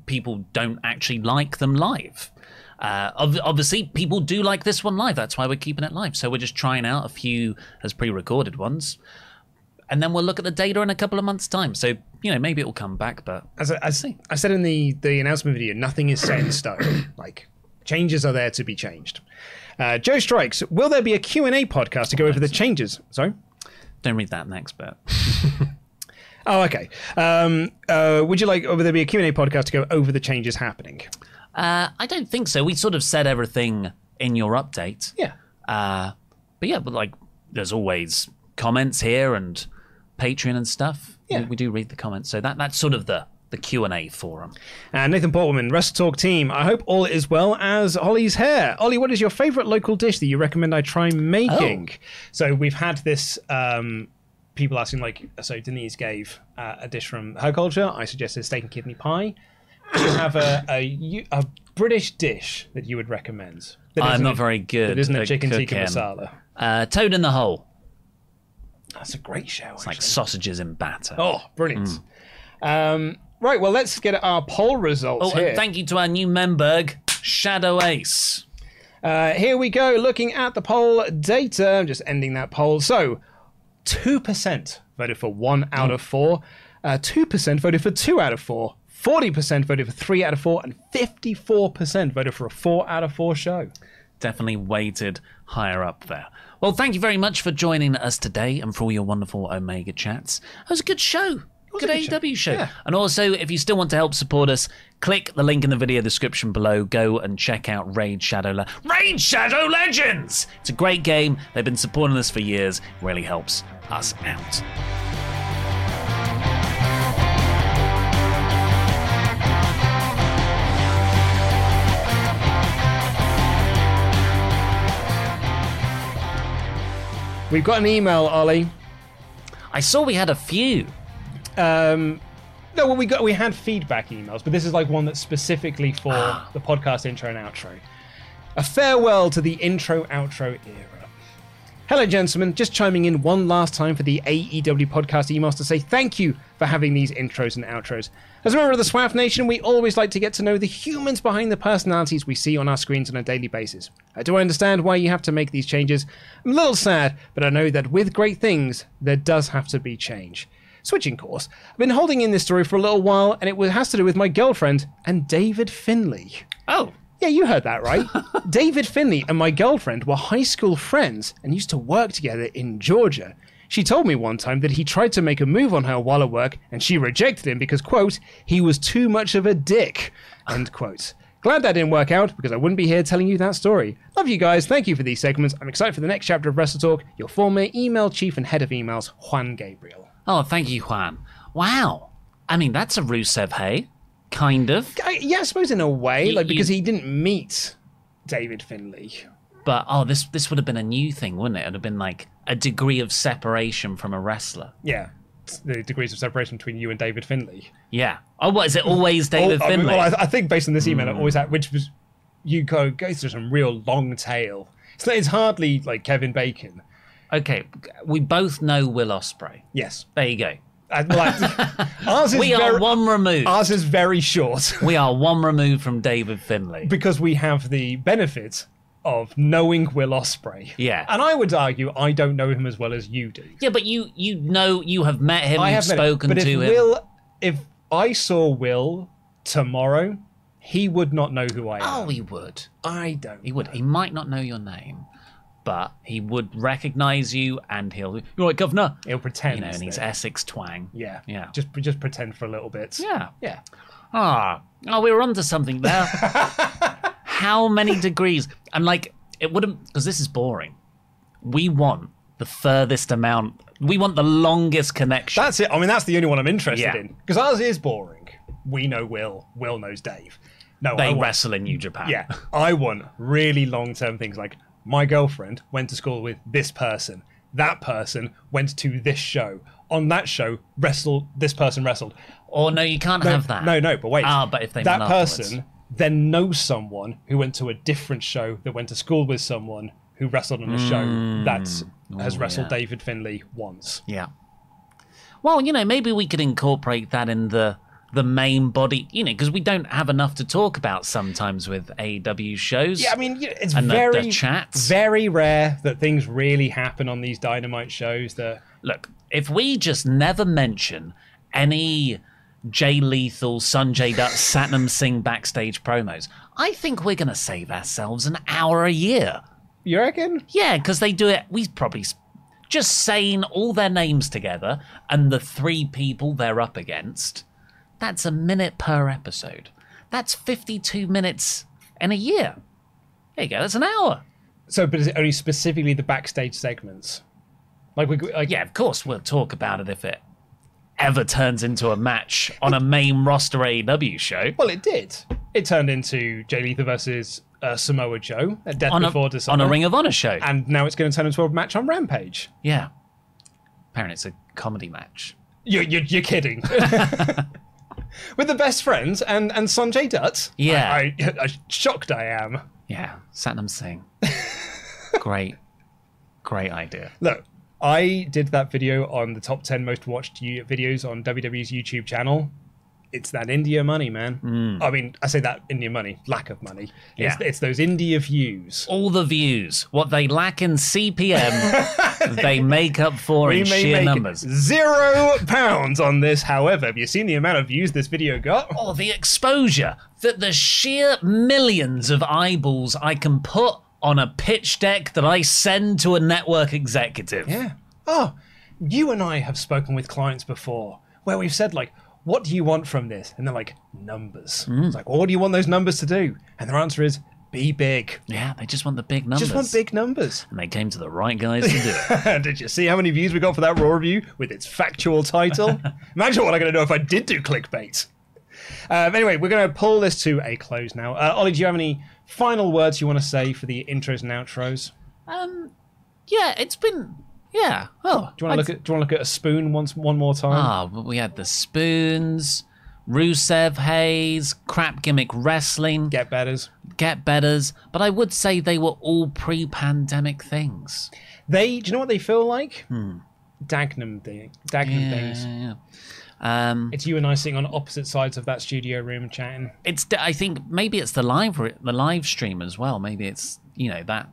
people don't actually like them live. Uh, obviously, people do like this one live. That's why we're keeping it live. So we're just trying out a few as pre-recorded ones, and then we'll look at the data in a couple of months' time. So you know, maybe it will come back. But As, I, as I said in the, the announcement video, nothing is set in stone. like changes are there to be changed. Uh, Joe strikes. Will there be a Q and A podcast to go over the changes? Sorry. don't read that next bit. Oh, okay. Um, uh, would you like? Will there be a Q and A podcast to go over the changes happening? Uh, I don't think so. We sort of said everything in your update. Yeah. Uh, but yeah, but like, there's always comments here and Patreon and stuff. Yeah. we, we do read the comments, so that that's sort of the the Q and A forum. And Nathan Portman, Wrestle Talk team. I hope all is well as Ollie's hair. Ollie, what is your favourite local dish that you recommend I try making? So we've had this. Um, people asking like, so Denise gave uh, a dish from her culture. I suggested steak and kidney pie. Do you have a, a a British dish that you would recommend? That I'm a- very good That isn't a chicken tikka masala. Uh, Toad in the hole. That's a great show. It's like sausages in batter. Oh, brilliant. Um, right, well, let's get our poll results Oh, here. and thank you to our new member, Shadow Ace. Uh, here we go, looking at the poll data. I'm just ending that poll. So, 2% voted for one out of four, uh, 2% voted for two out of four, 40% voted for three out of four, and 54% voted for a four out of four show. Definitely weighted higher up there. Well, thank you very much for joining us today and for all your wonderful Omega chats. It was a good show. Good good AEW show. Yeah. And also, if you still want to help support us, click the link in the video description below. Go and check out Raid Shadow Le- Raid Shadow Legends. It's a great game. They've been supporting us for years. It really helps us out. We've got an email, Ollie. I saw we had a few. Um, no, well, we got we had feedback emails, but this is like one that's specifically for the podcast intro and outro. A farewell to the intro outro era. Hello, gentlemen. Just chiming in one last time for the AEW podcast emails to say thank you for having these intros and outros. As a member of the SWAF Nation, we always like to get to know the humans behind the personalities we see on our screens on a daily basis. Uh, I do understand why you have to make these changes. I'm a little sad, but I know that with great things, there does have to be change. Switching course, I've been holding in this story for a little while, and it has to do with my girlfriend and David Finlay. Oh, Yeah, you heard that right. David Finlay and my girlfriend were high school friends and used to work together in Georgia. She told me one time that he tried to make a move on her while at work and she rejected him because, quote, he was too much of a dick, end quote. Glad that didn't work out because I wouldn't be here telling you that story. Love you guys. Thank you for these segments. I'm excited for the next chapter of Wrestle Talk. Your former email chief and head of emails, Juan Gabriel. oh, thank you, Juan. Wow. I mean, that's a Rusev Hey, kind of. I, yeah, I suppose in a way, You- like because you- he didn't meet David Finlay. But oh, this this would have been a new thing, wouldn't it? It would have been like a degree of separation from a wrestler. Yeah, the degrees of separation between you and David Finlay. Yeah. Oh, what is it? Always oh, David Oh, I mean, Finlay. well, I, I think based on this email, it hmm. always had, which was you go go through some real long tail. It's, it's hardly like Kevin Bacon. okay, we both know Will Ospreay. Yes, There you go. Uh, I- like, ours is We are very, one removed. Ours is very short we are one removed from David Finlay. because we have the benefit of knowing Will Ospreay. Yeah. and I would argue I don't know him as well as you do. Yeah, but you you know you have met him, I you've have met him, spoken but to if him. Will, if I saw Will tomorrow, he would not know who I am. oh, he would. I don't. He would. He might not know your name, but he would recognize you, and he'll. You're right, Governor. He'll pretend. You know, and he's that- Essex twang. Yeah, Yeah. Just just pretend for a little bit. Yeah. yeah. Ah, oh, we were onto something there. How many degrees? And like, it wouldn't because this is boring. We want the furthest amount. We want the longest connection. That's it. I mean, that's the only one I'm interested Yeah. in because ours is boring. We know Will. Will knows Dave. No, I they want, wrestle in New Japan. Yeah, I want really long-term things like my girlfriend went to school with this person. That person went to this show. On that show, wrestled. This person wrestled. Or no, you can't have that. No, no, but wait. Ah, but if they that afterwards. person then know someone who went to a different show that went to school with someone who wrestled on a show that has wrestled Mm. yeah. David Finlay once. Yeah. Well, you know, maybe we could incorporate that in the the main body, you know, because we don't have enough to talk about sometimes with AW shows. Yeah, I mean, it's And the- the very very rare that things really happen on these Dynamite shows. That Look, if we just never mention any Jay Lethal, Sanjay Dutt, Satnam Singh backstage promos, I think we're going to save ourselves an hour a year. you reckon? Yeah, because they do it. We probably just saying all their names together and the three people they're up against. That's a minute per episode. That's 52 minutes in a year. There you go. That's an hour. So, but is it only specifically the backstage segments? Like we, like Yeah, of course we'll talk about it if it ever turns into a match on a main roster AEW show. Well, it did. It turned into Jay Lethal versus uh, Samoa Joe at Death On a, Before on a Ring of Honor show. and now it's going to turn into a match on Rampage. yeah. Apparently it's a comedy match. You're, you're, you're kidding. With the best friends and, and Sanjay Dutt. Yeah. I, I, I, shocked I am. Yeah, Satnam Singh. great, great idea. Look, I did that video on the top 10 most watched videos on WWE's YouTube channel. It's that India money, man. Hmm. I mean, I say that India money, lack of money. It's. Yeah. it's those India views. All the views, what they lack in CPM, they make up for in may sheer numbers. zero pounds on this. However, have you seen the amount of views this video got? Oh, the exposure, That the sheer millions of eyeballs I can put on a pitch deck that I send to a network executive. Yeah. Oh, you and I have spoken with clients before where we've said like, "What do you want from this?" And they're like, "Numbers." It's like, well, what do you want those numbers to do? And their answer is, "Be big." Yeah, they just want the big numbers. Just want big numbers. And they came to the right guys to do it. Did you see how many views we got for that Raw review with its factual title? Imagine what I'm going to do if I did do clickbait. Um, anyway, we're going to pull this to a close now. Uh, Ollie, do you have any final words you want to say for the intros and outros? um, yeah, it's been. Yeah. Oh, Do you want to look at? Do you want to look at a spoon once one more time? Ah, but we had the spoons, Rusev Hayes, crap gimmick wrestling, Get betters. get betters. But I would say they were all pre-pandemic things. They. Do you know what they feel like? Dagnum thing. Dagnum things. Hmm. Yeah, yeah. Um, It's you and I sitting on opposite sides of that studio room chatting. it's. I think maybe it's the live the live stream as well. Maybe it's you know that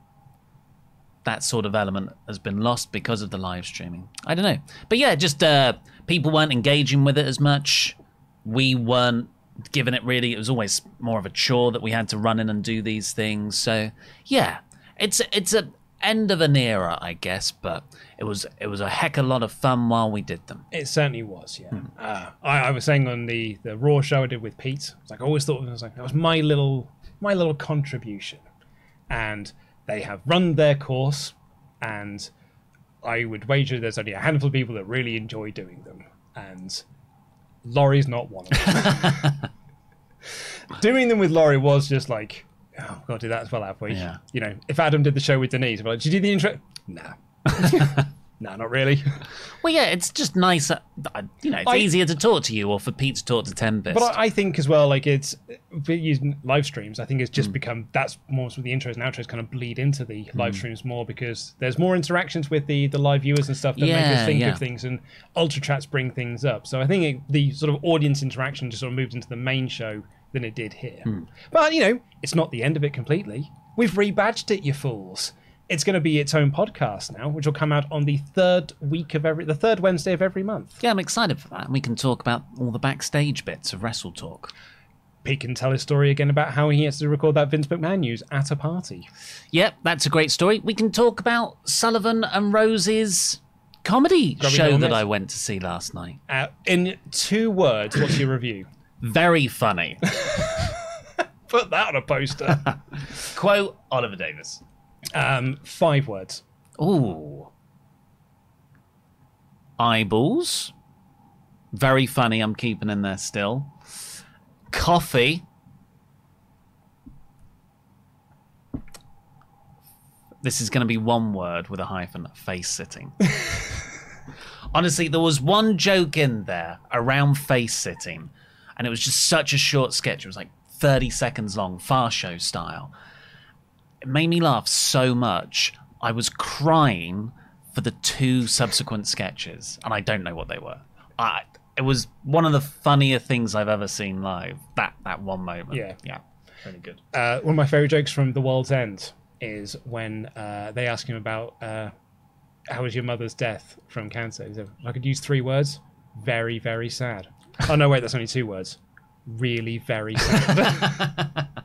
that sort of element has been lost because of the live streaming. I don't know, but yeah, just uh, people weren't engaging with it as much. We weren't giving it really. It was always more of a chore that we had to run in and do these things. So yeah, it's it's a end of an era, I guess, but it was it was a heck of a lot of fun while we did them. It certainly was, yeah. Uh, I, I was saying on the the Raw show I did with Pete, it's like I always thought it was like that was my little my little contribution, and they have run their course, and I would wager there's only a handful of people that really enjoy doing them, and Laurie's not one of them. doing them with Laurie was just like, oh, we've got to do that as well, have we? Yeah. You know, if Adam did the show with Denise, we're like, did you do the intro? Nah. nah, not really. Well, yeah, it's just nice. uh, You know, it's I- easier to talk to you or for Pete to talk to Ten Best. But I, I think as well, like it's for using live streams. I think it's just become that's more so the intros and outros kind of bleed into the live streams more because there's more interactions with the the live viewers and stuff that make Yeah, us think yeah. of things, and ultra chats bring things up. So I think it, the sort of audience interaction just sort of moved into the main show than it did here. But you know, it's not the end of it completely. We've rebadged it, you fools. It's going to be its own podcast now, which will come out on the third week of every, the third Wednesday of every month. yeah, I'm excited for that. And we can talk about all the backstage bits of Wrestle Talk. Pete can tell his story again about how he has to record that Vince McMahon news at a party. Yep, that's a great story. We can talk about Sullivan and Rose's comedy Grubby show that I went to see last night. Uh, in two words, what's your review? Very funny. Put that on a poster. Quote Oliver Davis. um, five words. Ooh. Eyeballs. Very funny. I'm keeping in there still. Coffee. This is going to be one word with a hyphen. Face sitting. Honestly, there was one joke in there around face sitting, and it was just such a short sketch. It was like 30 seconds long, Fast Show style. It made me laugh so much. I was crying for the two subsequent sketches, and I don't know what they were. I, it was one of the funnier things I've ever seen live. That that one moment. Yeah. yeah, really good. Uh, one of my favorite jokes from The World's End is when uh, they ask him about uh, how was your mother's death from cancer. He said, if I could use three words, very, very sad. Oh, no, wait, that's only two words. Really, very sad.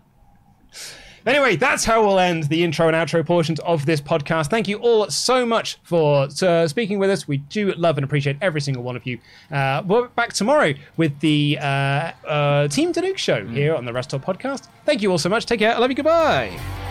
Anyway, that's how we'll end the intro and outro portions of this podcast. Thank you all so much for uh, speaking with us. We do love and appreciate every single one of you. Uh, we're back tomorrow with the uh, uh, Team Danuke show here on the Rest Stop podcast. Thank you all so much. Take care. I love you. Goodbye.